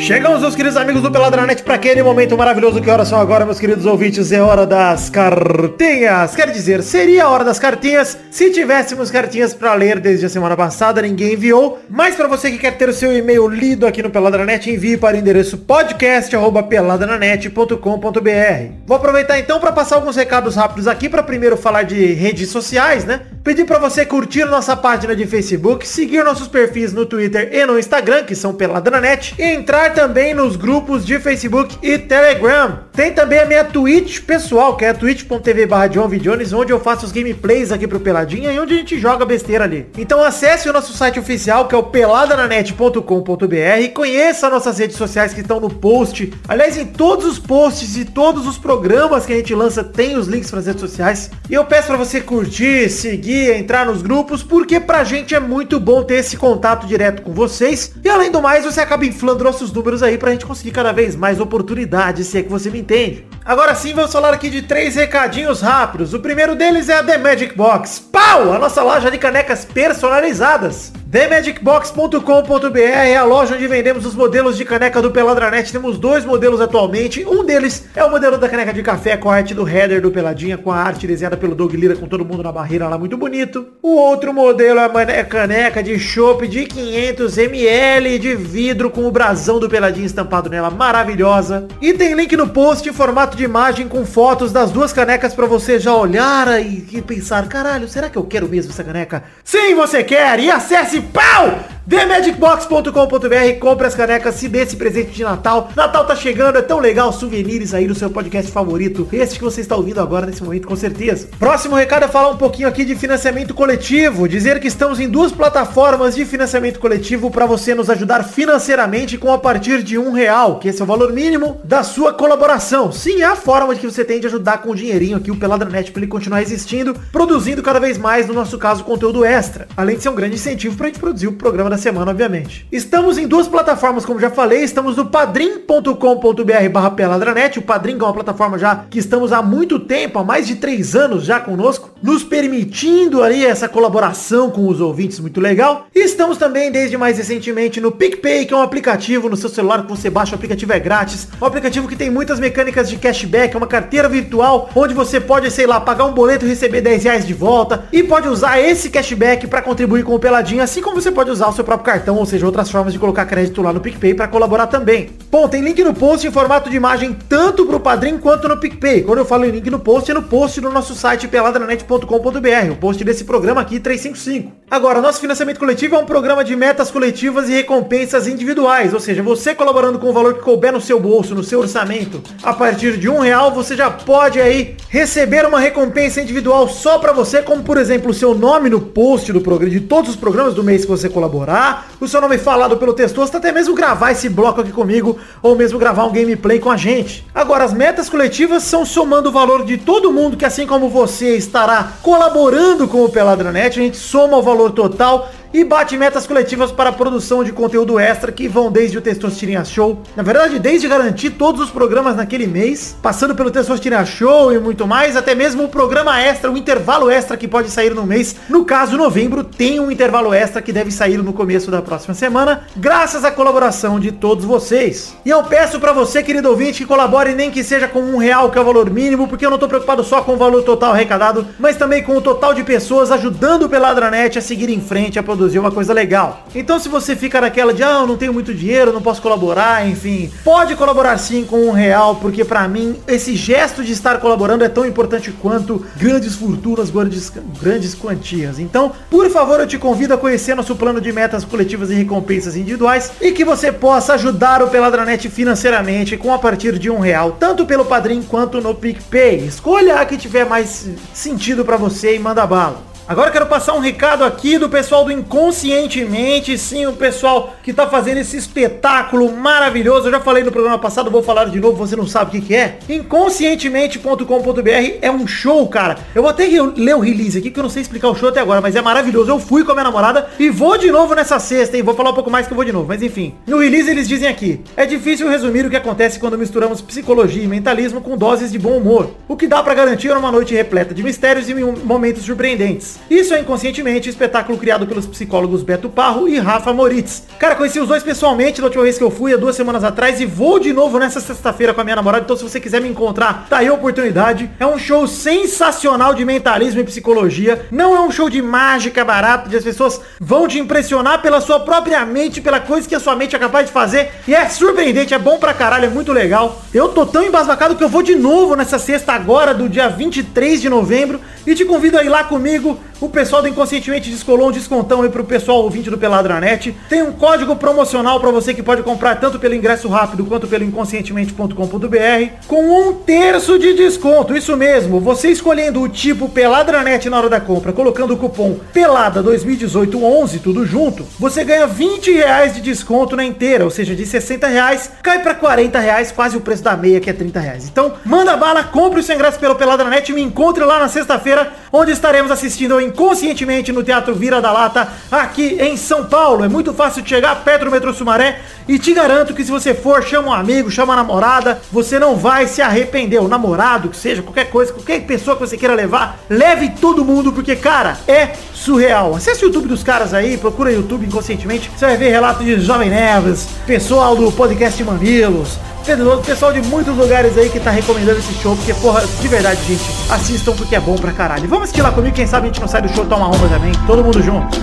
Chegamos, meus queridos amigos do Peladranet, para aquele momento maravilhoso. Que horas são agora, meus queridos ouvintes? É hora das cartinhas. Quer dizer, seria a hora das cartinhas se tivéssemos cartinhas para ler desde a semana passada. Ninguém enviou. Mas para você que quer ter o seu e-mail lido aqui no Peladranet, envie para o endereço podcast.peladranet.com.br. Vou aproveitar então para passar alguns recados rápidos aqui para primeiro falar de redes sociais, né? Pedir para você curtir nossa página de Facebook, seguir nossos perfis no Twitter e no Instagram, que são Peladranet, e entrar também nos grupos de Facebook e Telegram. Tem também a minha Twitch pessoal, que é twitch.tv barra onde eu faço os gameplays aqui pro Peladinha e onde a gente joga besteira ali. Então acesse o nosso site oficial, que é o peladananet.com.br conheça nossas redes sociais que estão no post. Aliás, em todos os posts e todos os programas que a gente lança tem os links para as redes sociais. E eu peço para você curtir, seguir, entrar nos grupos, porque pra gente é muito bom ter esse contato direto com vocês. E além do mais, você acaba inflando nossos números aí pra gente conseguir cada vez mais oportunidades, se é que você me entende. Agora sim, vamos falar aqui de três recadinhos rápidos. O primeiro deles é a The Magic Box. Pau! A nossa loja de canecas personalizadas. TheMagicBox.com.br é a loja onde vendemos os modelos de caneca do Peladranet. Temos dois modelos atualmente. Um deles é o modelo da caneca de café com a arte do header do Peladinha, com a arte desenhada pelo Doug Lira, com todo mundo na barreira lá, muito bonito. O outro modelo é a mané- caneca de chopp de 500ml de vidro com o brasão do Peladinha estampado nela, maravilhosa. E tem link no post em formato de imagem com fotos das duas canecas para você já olhar e, e pensar, caralho, será que eu quero mesmo essa caneca? Sim, você quer! E acesse pau! TheMagicBox.com.br compre as canecas, se dê esse presente de Natal. Natal tá chegando, é tão legal, souvenirs aí no seu podcast favorito. Esse que você está ouvindo agora nesse momento, com certeza. Próximo recado é falar um pouquinho aqui de financiamento coletivo. Dizer que estamos em duas plataformas de financiamento coletivo para você nos ajudar financeiramente com a partir de um real, que esse é o valor mínimo da sua colaboração. Sim, é a forma de que você tem de ajudar com o dinheirinho aqui o Peladranet para ele continuar existindo, produzindo cada vez mais, no nosso caso, conteúdo extra. Além de ser um grande incentivo pra gente produzir o programa da semana, obviamente. Estamos em duas plataformas, como já falei, estamos no padrim.com.br barra peladranet, o Padrim é uma plataforma já que estamos há muito tempo, há mais de três anos já conosco, nos permitindo aí essa colaboração com os ouvintes muito legal. E estamos também, desde mais recentemente, no PicPay, que é um aplicativo no seu celular que você baixa, o aplicativo é grátis, um aplicativo que tem muitas mecânicas de cashback, é uma carteira virtual, onde você pode, sei lá, pagar um boleto e receber 10 reais de volta, e pode usar esse cashback para contribuir com o Peladinho, assim como você pode usar o seu próprio cartão, ou seja, outras formas de colocar crédito lá no PicPay para colaborar também. Bom, tem link no post em formato de imagem tanto pro Padrim quanto no PicPay. Quando eu falo em link no post, é no post do nosso site peladranet.com.br, o post desse programa aqui 355. Agora, nosso financiamento coletivo é um programa de metas coletivas e recompensas individuais, ou seja, você colaborando com o valor que couber no seu bolso, no seu orçamento, a partir de um real, você já pode aí receber uma recompensa individual só para você, como por exemplo o seu nome no post do programa, de todos os programas do mês que você colaborar, o seu nome falado pelo Testosta, até mesmo gravar esse bloco aqui comigo, ou mesmo gravar um gameplay com a gente. Agora, as metas coletivas são somando o valor de todo mundo que assim como você estará colaborando com o Peladranet, a gente soma o valor total e bate metas coletivas para a produção de conteúdo extra que vão desde o Testosterinha Show, na verdade desde garantir todos os programas naquele mês, passando pelo Testosterinha Show e muito mais, até mesmo o programa extra, o intervalo extra que pode sair no mês. No caso, novembro tem um intervalo extra que deve sair no começo da próxima semana, graças à colaboração de todos vocês. E eu peço para você, querido ouvinte, que colabore nem que seja com um real, que é o valor mínimo, porque eu não tô preocupado só com o valor total arrecadado, mas também com o total de pessoas ajudando o Peladranet a seguir em frente a produzir produzir uma coisa legal. Então se você fica naquela de, ah, eu não tenho muito dinheiro, não posso colaborar, enfim, pode colaborar sim com um real, porque pra mim esse gesto de estar colaborando é tão importante quanto grandes fortunas, grandes, grandes quantias. Então, por favor, eu te convido a conhecer nosso plano de metas coletivas e recompensas individuais e que você possa ajudar o Peladranet financeiramente com a partir de um real, tanto pelo Padrim quanto no PicPay. Escolha a que tiver mais sentido pra você e manda bala. Agora quero passar um recado aqui do pessoal do Inconscientemente, sim, o pessoal que tá fazendo esse espetáculo maravilhoso. Eu já falei no programa passado, vou falar de novo, você não sabe o que, que é. Inconscientemente.com.br é um show, cara. Eu vou até ler o release aqui, que eu não sei explicar o show até agora, mas é maravilhoso. Eu fui com a minha namorada e vou de novo nessa sexta, hein? Vou falar um pouco mais que eu vou de novo, mas enfim. No release eles dizem aqui, é difícil resumir o que acontece quando misturamos psicologia e mentalismo com doses de bom humor. O que dá pra garantir uma noite repleta de mistérios e momentos surpreendentes. Isso é Inconscientemente, espetáculo criado pelos psicólogos Beto Parro e Rafa Moritz. Cara, conheci os dois pessoalmente da última vez que eu fui, há duas semanas atrás, e vou de novo nessa sexta-feira com a minha namorada. Então, se você quiser me encontrar, tá aí a oportunidade. É um show sensacional de mentalismo e psicologia. Não é um show de mágica barato, de as pessoas vão te impressionar pela sua própria mente, pela coisa que a sua mente é capaz de fazer. E é surpreendente, é bom pra caralho, é muito legal. Eu tô tão embasbacado que eu vou de novo nessa sexta agora, do dia 23 de novembro. E te convido a ir lá comigo. O pessoal do Inconscientemente descolou um descontão aí pro pessoal ouvinte do Peladranet. Tem um código promocional para você que pode comprar tanto pelo ingresso rápido quanto pelo inconscientemente.com.br com um terço de desconto. Isso mesmo, você escolhendo o tipo Peladranet na hora da compra, colocando o cupom PELADA 2018 tudo junto, você ganha 20 reais de desconto na inteira, ou seja, de 60 reais, cai para 40 reais, quase o preço da meia que é 30 reais. Então, manda bala, compre o seu ingresso pelo Peladranet e me encontre lá na sexta-feira, onde estaremos assistindo ao Inconscientemente no Teatro Vira da Lata, aqui em São Paulo. É muito fácil de chegar perto do metrô Sumaré e te garanto que se você for, chama um amigo, chama a namorada, você não vai se arrepender. O namorado, que seja, qualquer coisa, qualquer pessoa que você queira levar, leve todo mundo, porque, cara, é surreal. Acesse o YouTube dos caras aí, procura YouTube inconscientemente, você vai ver relato de Jovem Neves, pessoal do podcast Mamilos, pessoal de muitos lugares aí que tá recomendando esse show, porque, porra, de verdade, gente, assistam porque é bom pra caralho. Vamos assistir lá comigo, quem sabe a gente não sai do show, toma uma também, todo mundo junto.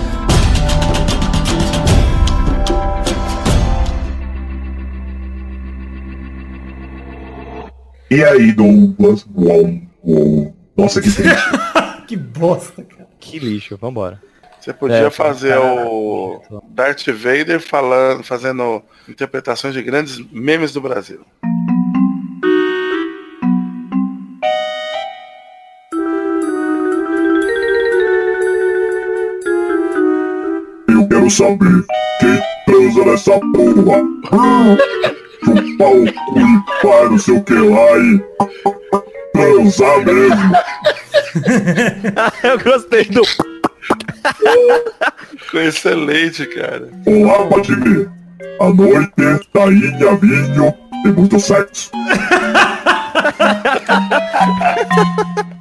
E aí, Douglas? Nossa, que triste. que bosta, cara. Que lixo, vambora. Você podia É, fazer cara, o Darth Vader falando, fazendo interpretações de grandes memes do Brasil. Eu quero saber quem transa nessa porra. Chupar o cu e sei o que lá e transar mesmo. Eu gostei do. Ficou excelente, cara. Olá, ver. A noite, tainha, vinho e muito sexo.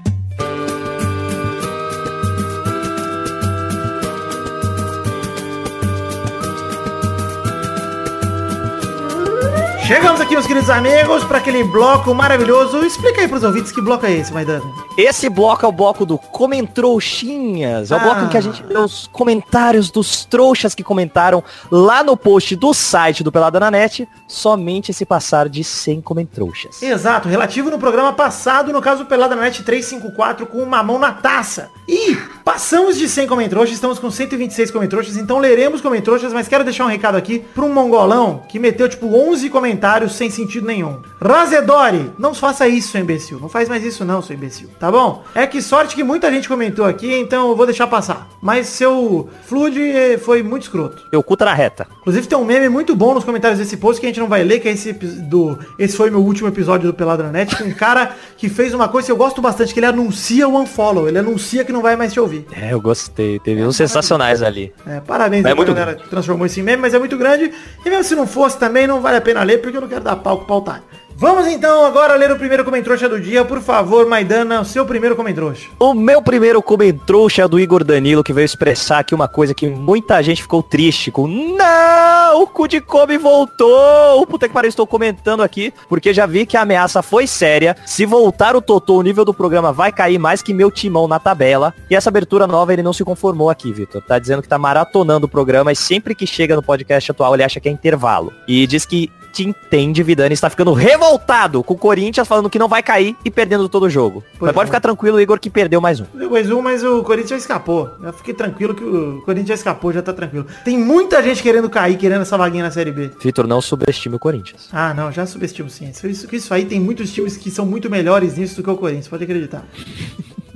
Chegamos aqui, meus queridos amigos, para aquele bloco maravilhoso. Explica aí pros ouvintes que bloco é esse, Maidana. Esse bloco é o bloco do Comentrouxinhas. É o bloco em que a gente lê os comentários dos trouxas que comentaram lá no post do site do Pelada na Net, somente se passar de 100 comentrouxas. Exato, relativo no programa passado, no caso Pelada na Net 354 com uma mão na taça. E passamos de 100 comentroxas, estamos com 126 comentroxas, então leremos comentroxas, mas quero deixar um recado aqui para um mongolão que meteu tipo 11 comentários sem sentido nenhum. Razedori, não faça isso, seu imbecil. Não faz mais isso não, seu imbecil. Tá bom? É que sorte que muita gente comentou aqui, então eu vou deixar passar. Mas seu flood foi muito escroto. Eu cu tá na reta. Inclusive tem um meme muito bom nos comentários desse post que a gente não vai ler, que é esse do esse foi meu último episódio do Peladranet, com um cara que fez uma coisa que eu gosto bastante, que ele anuncia o unfollow, ele anuncia que não vai mais te ouvir. É, eu gostei. Teve uns sensacionais ali. É, parabéns É pra muito galera transformou esse em meme, mas é muito grande. E mesmo se não fosse também, não vale a pena ler, porque eu não quero dar palco pra otário. Vamos então agora ler o primeiro comentrouxa do dia. Por favor, Maidana, o seu primeiro comentrouxa. O meu primeiro comentrouxa é do Igor Danilo, que veio expressar aqui uma coisa que muita gente ficou triste com. Não! O cu de Kobe voltou! Puta que pariu, estou comentando aqui, porque já vi que a ameaça foi séria. Se voltar o Totô, o nível do programa vai cair mais que meu timão na tabela. E essa abertura nova, ele não se conformou aqui, Vitor. Tá dizendo que tá maratonando o programa e sempre que chega no podcast atual, ele acha que é intervalo. E diz que te entende, Vidani está ficando revoltado com o Corinthians, falando que não vai cair e perdendo todo o jogo. Por Mas pode favor. ficar tranquilo, Igor, que perdeu mais um. Deu mais um, mas o Corinthians já escapou. Eu fiquei tranquilo que o Corinthians já escapou, já tá tranquilo. Tem muita gente querendo cair, querendo essa vaguinha na Série B. Vitor, não subestime o Corinthians. Ah, não, já subestimo sim. Isso, isso aí tem muitos times que são muito melhores nisso do que o Corinthians, pode acreditar.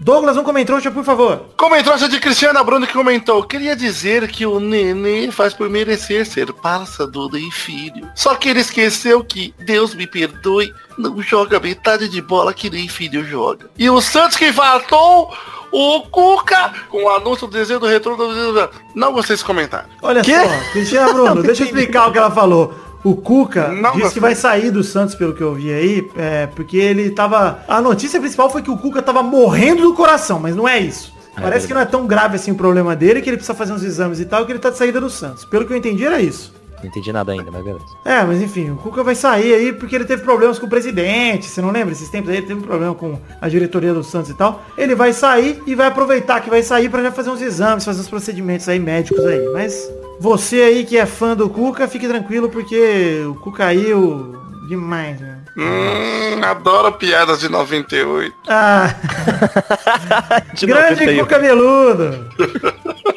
Douglas, um comentrouxa, por favor. Comentário de Cristiana Bruno que comentou. Queria dizer que o Nenê faz por merecer ser parça do Ney Filho. Só que ele esqueceu que, Deus me perdoe, não joga metade de bola que nem Filho joga. E o Santos que infartou o Cuca com o anúncio do desenho do retorno do... Não gostei desse comentário. Olha Quê? só, Cristina Bruno, deixa eu explicar o que ela falou. O Cuca Não, disse que vai sair do Santos, pelo que eu vi aí, é, porque ele tava... A notícia principal foi que o Cuca tava morrendo do coração, mas não é isso. Parece que não é tão grave assim o problema dele, que ele precisa fazer uns exames e tal, que ele tá de saída do Santos. Pelo que eu entendi era isso. Não entendi nada ainda, mas beleza. É, mas enfim, o Cuca vai sair aí porque ele teve problemas com o presidente. Você não lembra? Esses tempos aí ele teve um problema com a diretoria do Santos e tal. Ele vai sair e vai aproveitar que vai sair pra já fazer uns exames, fazer uns procedimentos aí médicos aí. Mas você aí que é fã do Cuca, fique tranquilo porque o Cuca caiu demais, né? Hum, adoro piadas de 98. Ah, De grande 91. Cuca Beludo.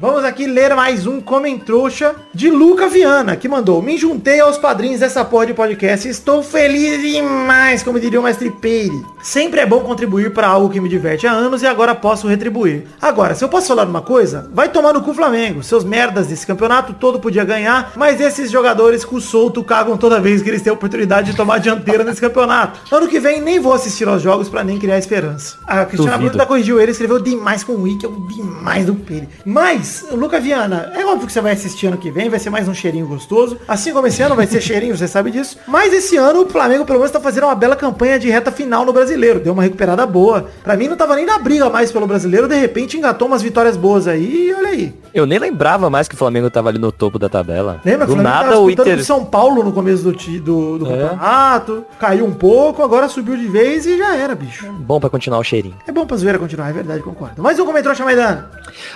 Vamos aqui ler mais um comentrouxa de Luca Viana, que mandou. Me juntei aos padrinhos dessa porra de podcast estou feliz demais, como diria o mestre Peire. Sempre é bom contribuir para algo que me diverte há anos e agora posso retribuir. Agora, se eu posso falar uma coisa, vai tomar no cu Flamengo. Seus merdas desse campeonato todo podia ganhar, mas esses jogadores com solto cagam toda vez que eles têm a oportunidade de tomar dianteira nesse campeonato. Ano que vem nem vou assistir aos jogos para nem criar esperança. A Cristiana Duvido. Bruno corrigiu ele, escreveu demais com o Wiki, é um demais do Peri. Mas, Luca Viana, é óbvio que você vai assistir ano que vem, vai ser mais um cheirinho gostoso. Assim como esse ano vai ser cheirinho, você sabe disso. Mas esse ano o Flamengo pelo menos tá fazendo uma bela campanha de reta final no brasileiro. Deu uma recuperada boa. Pra mim não tava nem na briga mais pelo brasileiro, de repente engatou umas vitórias boas aí e olha aí. Eu nem lembrava mais que o Flamengo tava ali no topo da tabela. Lembra? Do o Flamengo nada tava o Inter... São Paulo no começo do, ti- do, do É. campeonato. Caiu um pouco, agora subiu de vez e já era, bicho. Bom pra continuar o cheirinho. É bom pra zoeira continuar, é verdade, concordo. Mais um comentário, Chamaidana.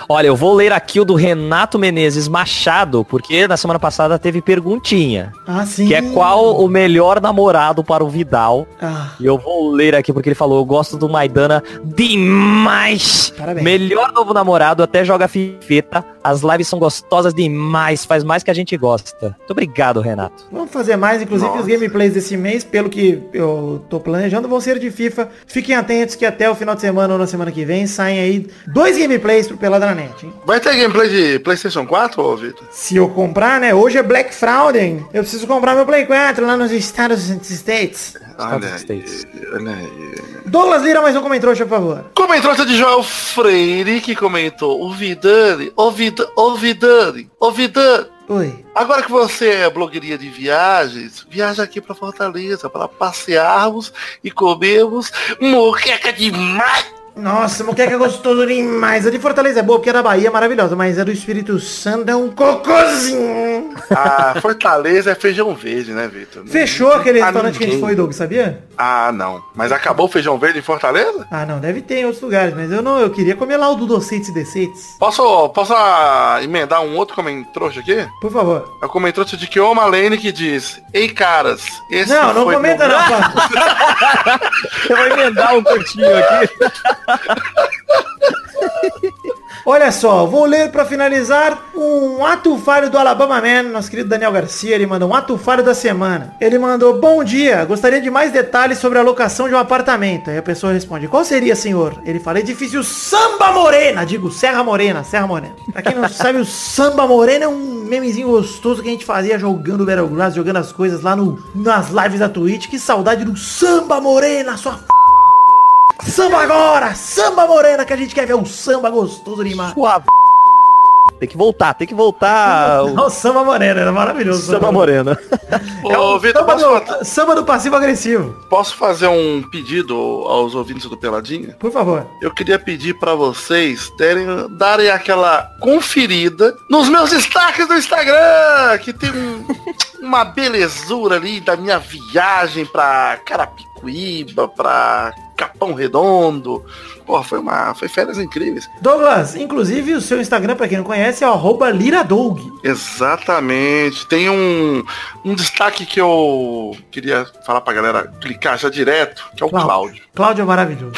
Olha, eu vou ler aqui o do Renato Menezes Machado, porque na semana passada teve perguntinha. Ah, sim. Que é qual o melhor namorado para o Vidal. Ah, E eu vou ler aqui porque ele falou, eu gosto do Maidana demais. Parabéns. Melhor novo namorado, até joga fifeta. As lives são gostosas demais, faz mais que a gente gosta. Muito obrigado, Renato. Vamos fazer mais, inclusive os gameplays desse mês, pelo que eu tô planejando, vão ser de FIFA. Fiquem atentos que até o final de semana ou na semana que vem saem aí dois gameplays pro Peladranet, hein? Vai ter gameplay de Playstation 4, ô Vitor? Se eu comprar, né? Hoje é Black Friday. Eu preciso comprar meu Play 4 lá nos Estados States. Olha States. olha aí. Douglas Lira, mais um comentário, por favor. Comentário de Joel Freire que comentou O Vidani, o Vidani, Vidani, o Vidani. Oi. Agora que você é blogueirinha de viagens, viaja aqui pra Fortaleza para passearmos e comermos moqueca demais. Nossa, moqueca é gostoso demais. A de Fortaleza é boa porque é da Bahia, é maravilhosa. Mas a do Espírito Santo é um cocôzinho. Ah, Fortaleza é feijão verde, né, Vitor? Fechou aquele pra restaurante que a gente ninguém. foi, Doug, sabia? Ah, não. Mas acabou o feijão verde em Fortaleza? Ah, não, deve ter em outros lugares, mas eu não, eu queria comer lá o do Doceites e Deceites. Posso, posso ah, emendar um outro comentário aqui? Por favor. É o comentário de Kioma Lane que diz Ei, caras, esse não, não foi comenta não. Eu vou emendar um curtinho aqui. Olha só, vou ler pra finalizar um ato falho do Alabama Man, nosso querido Daniel Garcia, ele mandou um ato falho da semana. Ele mandou, bom dia, gostaria de mais detalhes sobre a locação de um apartamento. Aí a pessoa responde, qual seria, senhor? Ele fala, edifício Samba Morena, digo, Serra Morena, Serra Morena. Pra quem não sabe, o Samba Morena é um memezinho gostoso que a gente fazia jogando Battlegrounds, jogando as coisas lá no, nas lives da Twitch. Que saudade do Samba Morena, sua f... Samba agora! Samba morena que a gente quer ver um samba gostoso demais. Suave. Tem que voltar, tem que voltar. o O samba morena, era maravilhoso. Samba Morena. É Ô, o Vitor, samba, posso, do, samba do passivo agressivo. posso fazer um pedido aos ouvintes do Peladinha? Por favor. Eu queria pedir pra vocês terem, darem aquela conferida nos meus destaques do Instagram, que tem um- uma belezura ali da minha viagem pra Carapicuíba, pra Capão Redondo. Porra, foi uma, foi férias incríveis. Douglas, inclusive o seu Instagram, pra quem não conhece, é arroba liradoug. Exatamente. Tem um, um destaque que eu queria falar pra galera clicar já direto, que é o Cláudio. Cláudio é maravilhoso.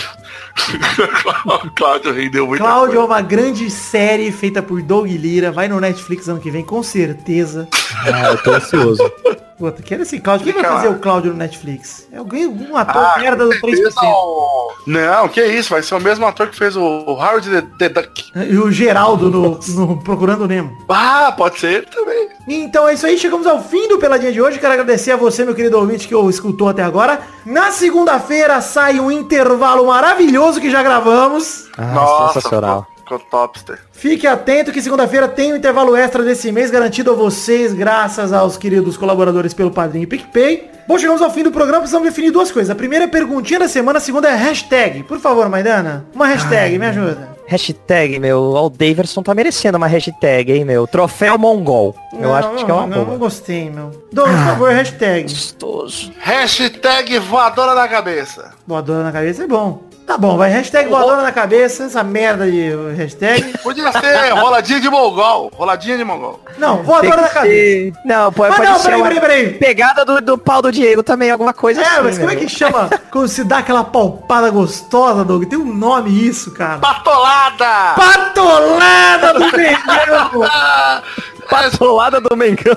Cláudio rendeu muito. Cláudio é uma grande série feita por Doug Lira. Vai no Netflix ano que vem, com certeza. Ah, eu tô ansioso. Puta, quero esse Cláudio. Quem vai fazer o Cláudio no Netflix? É alguém, um ator Ah, merda do com certeza 3%. o- Não, que isso, vai ser o mesmo ator que fez o, Howard the, the Duck. E o Geraldo no, no Procurando o Nemo. Ah, pode ser também. Então é isso aí, chegamos ao fim do Peladinha de hoje. Quero agradecer a você, meu querido ouvinte, que o escutou até agora. Na segunda-feira sai um intervalo maravilhoso que já gravamos. Ah, sensacional. Topster. Fique atento que segunda-feira tem um intervalo extra desse mês garantido a vocês, graças aos queridos colaboradores pelo Padrinho e PicPay. Bom, chegamos ao fim do programa, precisamos definir duas coisas. A primeira é perguntinha da semana, a segunda é hashtag. Por favor, Maidana, uma hashtag, me ajuda. Hashtag, meu, o Daverson tá merecendo uma hashtag, hein, meu. Troféu Mongol. Eu acho que é uma não, não boa. gostei, meu. Douglas, por favor, hashtag. Gostoso. Hashtag voadora na cabeça. Voadora na cabeça é bom. Tá bom, vai. Hashtag voadora na cabeça, essa merda de hashtag. Podia ser roladinha de mongol. Roladinha de mongol. Não, voadora na cabeça. ser- Não, pode, Ah, pode não, ser peraí, peraí, peraí. pegada do, do pau do Diego também, alguma coisa É, assim. mas como é meu. que chama quando se dá aquela palpada gostosa, Doug? Tem um nome isso, cara. Patolada! Patolada do Mengão! Ah, Patolada do Mengão.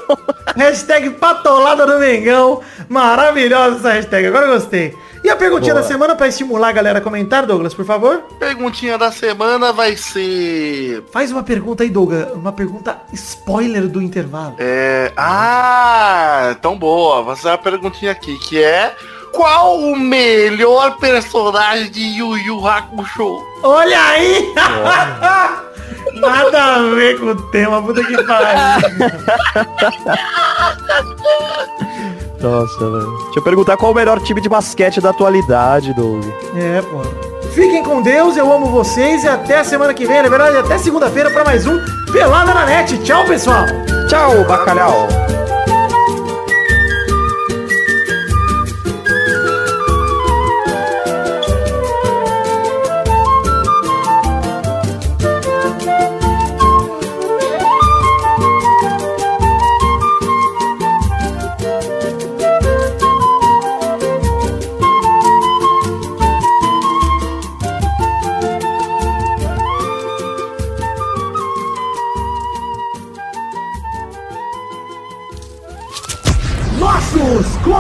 hashtag patolada do Mengão. Maravilhosa essa hashtag, agora eu gostei. E a perguntinha Boa. da semana pra estimular a galera a comentar, Douglas, por favor? Perguntinha da semana vai ser... Faz uma pergunta aí, Douglas. Uma pergunta spoiler do intervalo. É... Ah, tão boa. Vou fazer uma perguntinha aqui, que é... Qual o melhor personagem de Yu Yu Hakusho? Olha aí! Nada a ver com o tema, puta que pariu. Nossa, velho. Deixa eu perguntar qual o melhor time de basquete da atualidade, Doug. É, pô. Fiquem com Deus, eu amo vocês e até a semana que vem, na verdade, até segunda-feira pra mais um Pelada na Net. Tchau, pessoal! Tchau, bacalhau.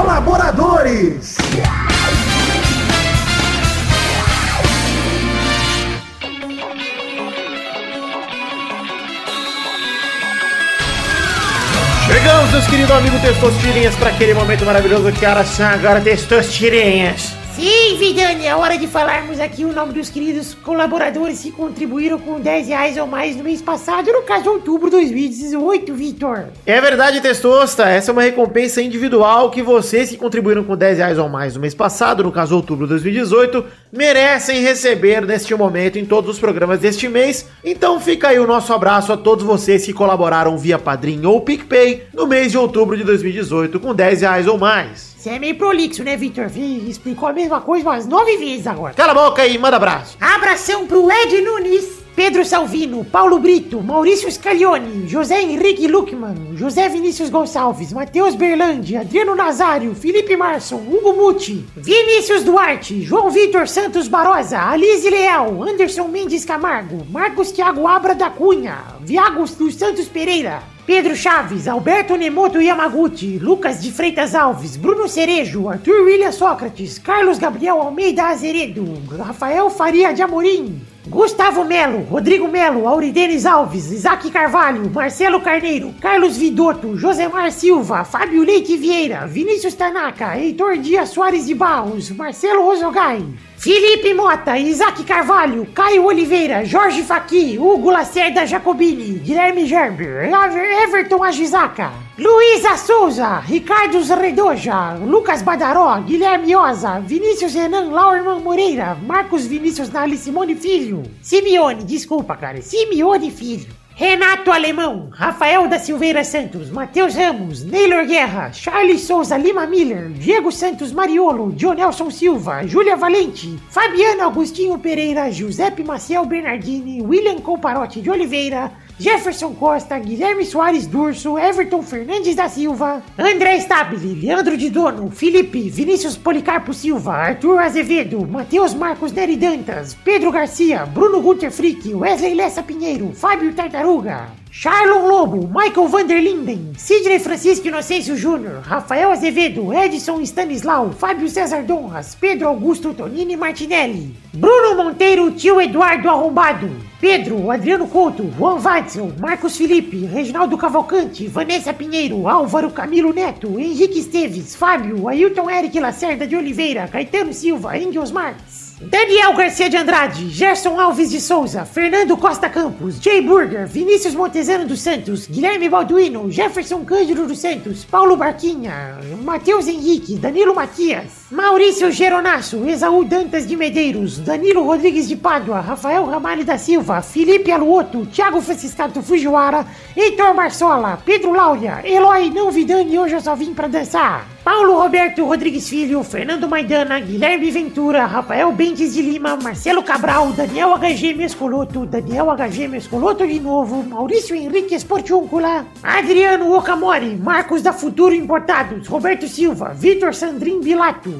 Colaboradores! Chegamos, meus queridos amigos Testosterinhas, para aquele momento maravilhoso que horas são agora, Testosterinhas. Sim, Vidani, é hora de falarmos aqui o nome dos queridos colaboradores que contribuíram com 10 reais ou mais no mês passado, no caso outubro de 2018, Vitor. É verdade, Testosta. Essa é uma recompensa individual que vocês que contribuíram com 10 reais ou mais no mês passado, no caso outubro de 2018, merecem receber neste momento em todos os programas deste mês. Então fica aí o nosso abraço a todos vocês que colaboraram via Padrim ou PicPay no mês de outubro de 2018 com 10 reais ou mais. Você é meio prolixo, né, Vitor? Vi- Explicou a mesma coisa umas nove vezes agora. Cala a boca aí, manda abraço. Abração pro Ed Nunes, Pedro Salvino, Paulo Brito, Maurício Scaglione, José Henrique Luckman, José Vinícius Gonçalves, Matheus Berlandi, Adriano Nazário, Felipe Marson, Hugo Muti, Vinícius Duarte, João Vitor Santos Barosa, Alice Leal, Anderson Mendes Camargo, Marcos Thiago Abra da Cunha, Viagos dos Santos Pereira, Pedro Chaves, Alberto Nemoto Yamaguchi, Lucas de Freitas Alves, Bruno Cerejo, Arthur William Sócrates, Carlos Gabriel Almeida Azeredo, Rafael Faria de Amorim, Gustavo Melo, Rodrigo Melo, Auridenes Alves, Isaac Carvalho, Marcelo Carneiro, Carlos Vidotto, Josemar Silva, Fábio Leite Vieira, Vinícius Tanaka, Heitor Dias Soares de Barros, Marcelo Rosogai, Felipe Mota, Isaac Carvalho, Caio Oliveira, Jorge Faqui, Hugo Lacerda Jacobini, Guilherme Gerber, Ever- Everton Agisaca, Luísa Souza, Ricardo Redoja, Lucas Badaró, Guilherme Oza, Vinícius Renan, Laurman Moreira, Marcos Vinícius Nali Simone Filho, Simeone, desculpa cara, Simeone Filho. Renato Alemão, Rafael da Silveira Santos, Matheus Ramos, Neylor Guerra, Charles Souza Lima Miller, Diego Santos Mariolo, Dionelson Silva, Júlia Valente, Fabiano Agostinho Pereira, Giuseppe Maciel Bernardini, William Comparotti de Oliveira, Jefferson Costa, Guilherme Soares Durso, Everton Fernandes da Silva, André Stabile, Leandro de Dono, Felipe, Vinícius Policarpo Silva, Arthur Azevedo, Matheus Marcos Neri Dantas, Pedro Garcia, Bruno Guter Frick, Wesley Lessa Pinheiro, Fábio Tartaruga, Charlon Lobo, Michael Vanderlinden, Sidney Francisco Inocêncio Júnior, Rafael Azevedo, Edson Stanislau, Fábio César Donras, Pedro Augusto Tonini Martinelli, Bruno Monteiro, tio Eduardo Arrombado, Pedro, Adriano Couto, Juan Watzel, Marcos Felipe, Reginaldo Cavalcante, Vanessa Pinheiro, Álvaro Camilo Neto, Henrique Esteves, Fábio, Ailton Eric Lacerda de Oliveira, Caetano Silva, Engels Marques. Daniel Garcia de Andrade, Gerson Alves de Souza, Fernando Costa Campos, Jay Burger, Vinícius Montezano dos Santos, Guilherme Balduino, Jefferson Cândido dos Santos, Paulo Barquinha, Matheus Henrique, Danilo Matias, Maurício Geronasso, Esaú Dantas de Medeiros, Danilo Rodrigues de Pádua, Rafael Ramalho da Silva, Felipe Aluoto, Thiago Franciscato Fujiwara, Heitor Marsola, Pedro Laura, Eloy Não Vidani, hoje eu só vim pra dançar. Paulo Roberto Rodrigues Filho, Fernando Maidana, Guilherme Ventura, Rafael Bentes de Lima, Marcelo Cabral, Daniel HG Mescoloto, Daniel HG Mescoloto de novo, Maurício Henrique Esportiúncula, Adriano Okamori, Marcos da Futuro Importados, Roberto Silva, Vitor Sandrin Bilato,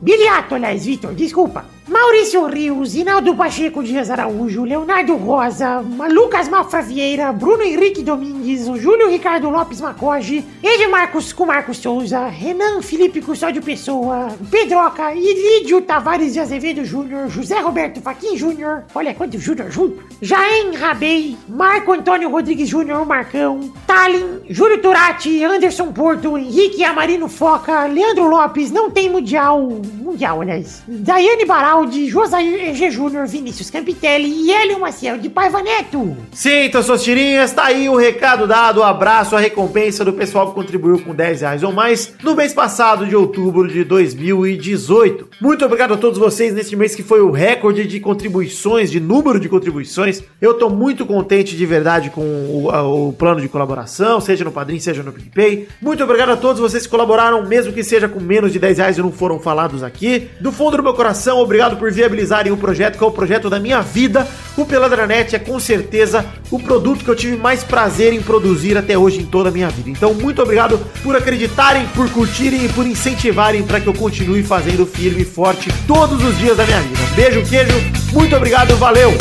Biliato, aliás, Vitor, desculpa. Maurício Rios, Inaldo Pacheco Dias Araújo, Leonardo Rosa, Lucas Mafra Vieira, Bruno Henrique Domingues, Júlio Ricardo Lopes Macoge, Edmarcos com Marcos Souza, Renan Felipe Custódio Pessoa, Pedroca, Ilídio Tavares de Azevedo Júnior, José Roberto Faquin Júnior, olha quanto Júnior junto, Jaém Rabei, Marco Antônio Rodrigues Júnior, Marcão, Talin, Júlio Turati, Anderson Porto, Henrique Amarino Foca, Leandro Lopes, não tem mundial, mundial, aliás, Daiane Baraldi, Josair EG Júnior, Vinícius Campitelli e Hélio Maciel de Paiva Neto. Sim, então suas tirinhas, tá aí o recado dado, o abraço, a recompensa do pessoal que contribuiu com 10 reais ou mais no mês passado de outubro de 2018. Muito obrigado a todos vocês neste mês que foi o recorde de contribuições, de número de contribuições. Eu tô muito contente de verdade com o, o plano de colaboração, seja no Padrim, seja no PicPay. Muito obrigado a todos vocês que colaboraram, mesmo que seja com menos de 10 reais e não foram falados aqui. Do fundo do meu coração, obrigado por viabilizarem o projeto, que é o projeto da minha vida. O Peladranet é com certeza o produto que eu tive mais prazer em produzir até hoje em toda a minha vida. Então, muito obrigado por acreditarem, por curtirem e por incentivarem para que eu continue fazendo firme e forte todos os dias da minha vida. Beijo, queijo, muito obrigado, valeu!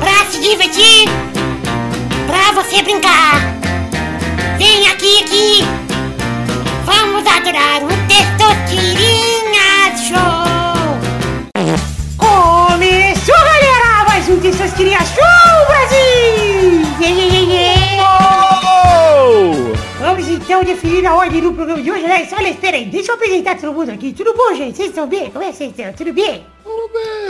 Pra se divertir, pra você brincar. Vem aqui, aqui. Vamos adorar o Testosterinha Show. Começou, galera! Mais um Testosterinha Show, Brasil! Yeah, yeah, yeah, yeah. Vamos então definir a ordem do programa de hoje. Aliás, olha, espera aí, deixa eu apresentar todo mundo aqui. Tudo bom, gente? Vocês estão bem? Como é que vocês estão? Tudo bem?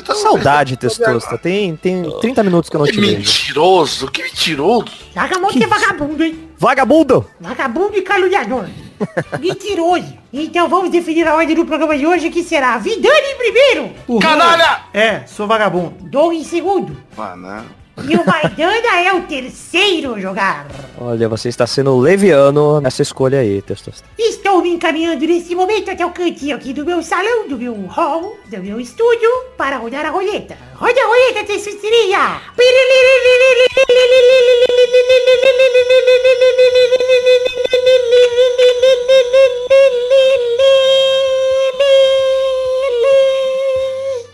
Tá Saudade, Testosta. Tem, tem 30 minutos que eu não Que te vejo. mentiroso, que mentiroso. Larga a mão que é vagabundo, hein? Vagabundo! Vagabundo e caluniador. Mentiroso. Então vamos definir a ordem do programa de hoje, que será Vidani em primeiro, O Canalha! É, sou vagabundo. Dom em segundo. Mano, E o Maidana é o terceiro jogar. Olha, você está sendo leviano nessa escolha aí, Testosta. Estou me encaminhando nesse momento até o cantinho aqui do meu salão, do meu hall, do meu estúdio, para rodar a roleta. Roda a roleta, Testosterinha!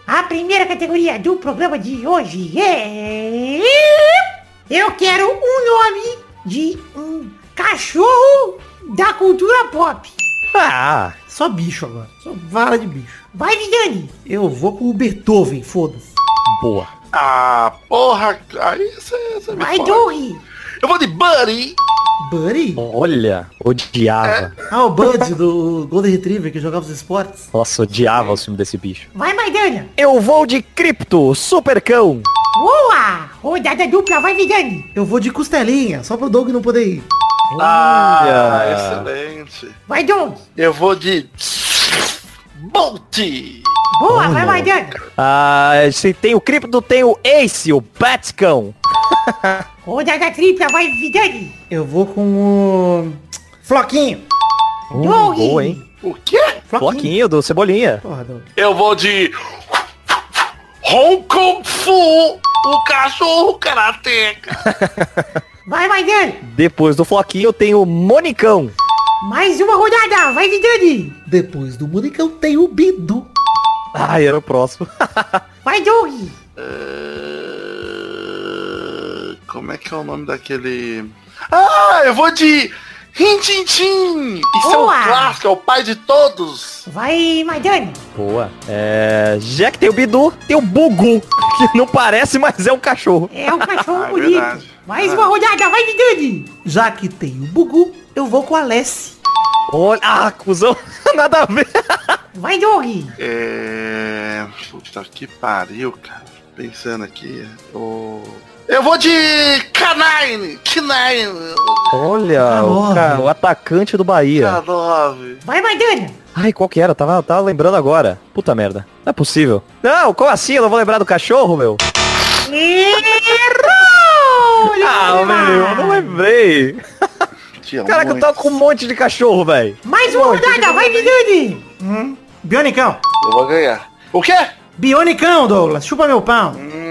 A primeira categoria do programa de hoje é... Eu quero um nome de um cachorro da cultura pop. Ah, Só bicho agora. Só vara de bicho. Vai, Vidani! Eu vou com o Beethoven, foda-se. boa. ah, porra, aí você, você me Vai. Dory! Eu vou de Buddy. Buddy? Olha, odiava. Ah, o Bud do Golden Retriever que jogava os esportes. Nossa, odiava o filme desse bicho. Vai, Maidana. Eu vou de Cripto, Supercão. Boa! Rodada dupla, vai, Vidani. Eu vou de costelinha, só pro Doug não poder ir. Ah, Olha. excelente. Vai, Doug. Eu vou de Bolt. Boa, vai, Maidana. Ah, se tem o Cripto, tem o Ace, o Batcão. Rodada tripla, vai, Vidani. Eu vou com o... Floquinho. Doug. boa, hein? O quê? Floquinho do Cebolinha. Porra, Doug. Eu vou de Hong Kong Fu, o cachorro karateca. Vai, Maidana. Depois do Floquinho, tem o Monicão. Mais uma rodada, vai, Vidani. Depois do Monicão tem o Bidu. Ai, era o próximo. Vai, Doug. Eh, Como é que é o nome daquele... Ah, eu vou de Rintintim. Isso é um Boa. clássico, é o pai de todos. Vai, Maidana. Boa. É, já que tem o Bidu, tem o Bugu, que não parece, mas é um cachorro. É um cachorro Ah, é bonito. verdade. Mais uma rodada, vai, Vidani. Já que tem o Bugu, eu vou com a Alessi. Olha, ah, cuzão, nada a ver. Vai, Doug. É... Puta que pariu, cara. Pensando aqui. Eu, eu vou de Canine. Canine. Olha, o, K9. ca- o atacante do Bahia. K9. Vai, Maidana. Ai, qual que era? Tava, tava lembrando agora. Puta merda. Não é possível. Não, como assim? Eu não vou lembrar do cachorro, meu? Errou! Ah, meu, eu não lembrei. Tinha Caraca, eu tava com um monte de cachorro, velho. Mais uma rodada, vai, Vidani. Bionicão. Eu vou ganhar. O quê? Bionicão, Douglas. Chupa meu pau. Hum,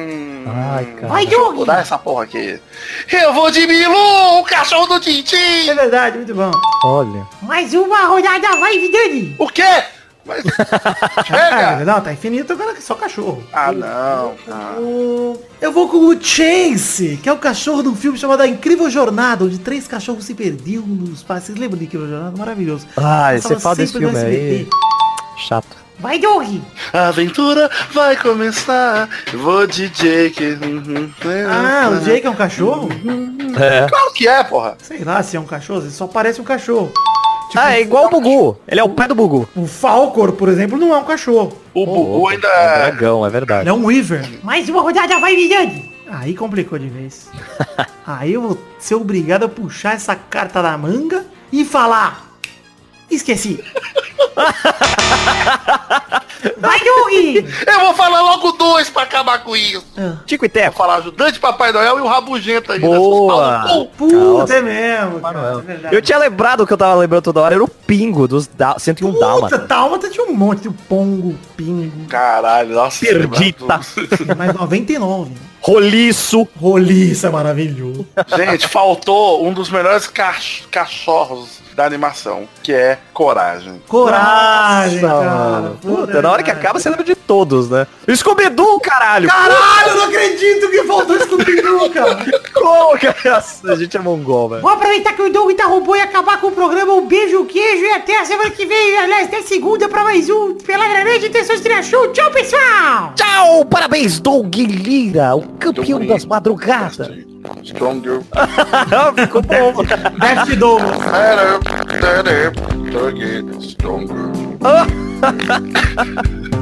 Ai, cara. Vai, Doug. mudar essa porra aqui. Eu vou de Milu, o cachorro do É Tintim. verdade, muito bom. Olha. Mais uma rodada, vai, Vidani. O quê? Mas... Ah, Chega. não, tá infinito, agora é só cachorro. Ah, não. cara. O- Eu vou com o Chase, que é o cachorro de um filme chamado A Incrível Jornada, onde três cachorros se perdiam no espaço. Vocês lembram de Incrível Jornada? Maravilhoso. Ai, Passava você fala desse filme aí. Chato. Vai, Doug. A aventura vai começar. Vou de Jake. Ah, o Jake é um cachorro? É. Claro que é, porra. Sei lá se é um cachorro, ele só parece um cachorro. Tipo, Ah, é igual o Bugu. Ele é o pai do Bugu. O Falcor, por exemplo, não é um cachorro. O Bugu ainda É um é... dragão, é Ele verdade. é um Weaver. Mais uma rodada, vai, Vidani. Aí complicou de vez. Aí eu vou ser obrigado a puxar essa carta da manga e falar. Esqueci. Vai, Doug. Eu vou falar logo dois pra acabar com isso. Tico e Vou Teco. falar ajudante Papai Noel e o Rabugento aí. Boa. Né? Puta, Nossa. é mesmo. Cara, é. Eu tinha lembrado que eu tava lembrando toda hora. Era o Pingo dos da 101 Puta, Dálmata. Dálmata tinha um monte. O Pongo, Pingo. Caralho, nossa. Perdita. você Mais 99. né? Roliço. Roliça maravilhoso. Gente, faltou um dos melhores cach- cachorros da animação, que é Coragem. Coragem, Nossa, cara. mano. Puta, na hora que acaba você lembra de todos, né? Scooby-Doo, caralho. Caralho, eu não acredito que faltou Scooby-Doo, cara. Como que é? A gente é mongol, velho. Vou aproveitar que o Doug interrompeu e acabar com o programa. Um beijo, queijo e até a semana que vem. Aliás, até segunda pra mais um. Pela grande intenção de Show. Tchau, pessoal. Tchau, parabéns, Doug Lira, o campeão das madrugadas. Stronger. Ficou bom. Daft. Better, better, better, stronger.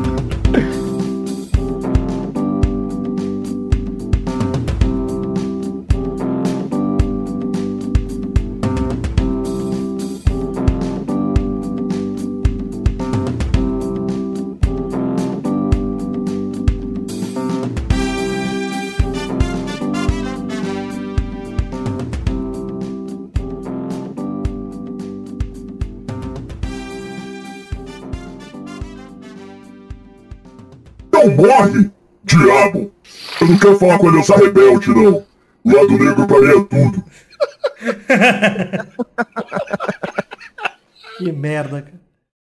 morre, diabo! Eu não quero falar com ele, eu sou rebelde, não. O lado negro pra mim é tudo. Que merda, cara.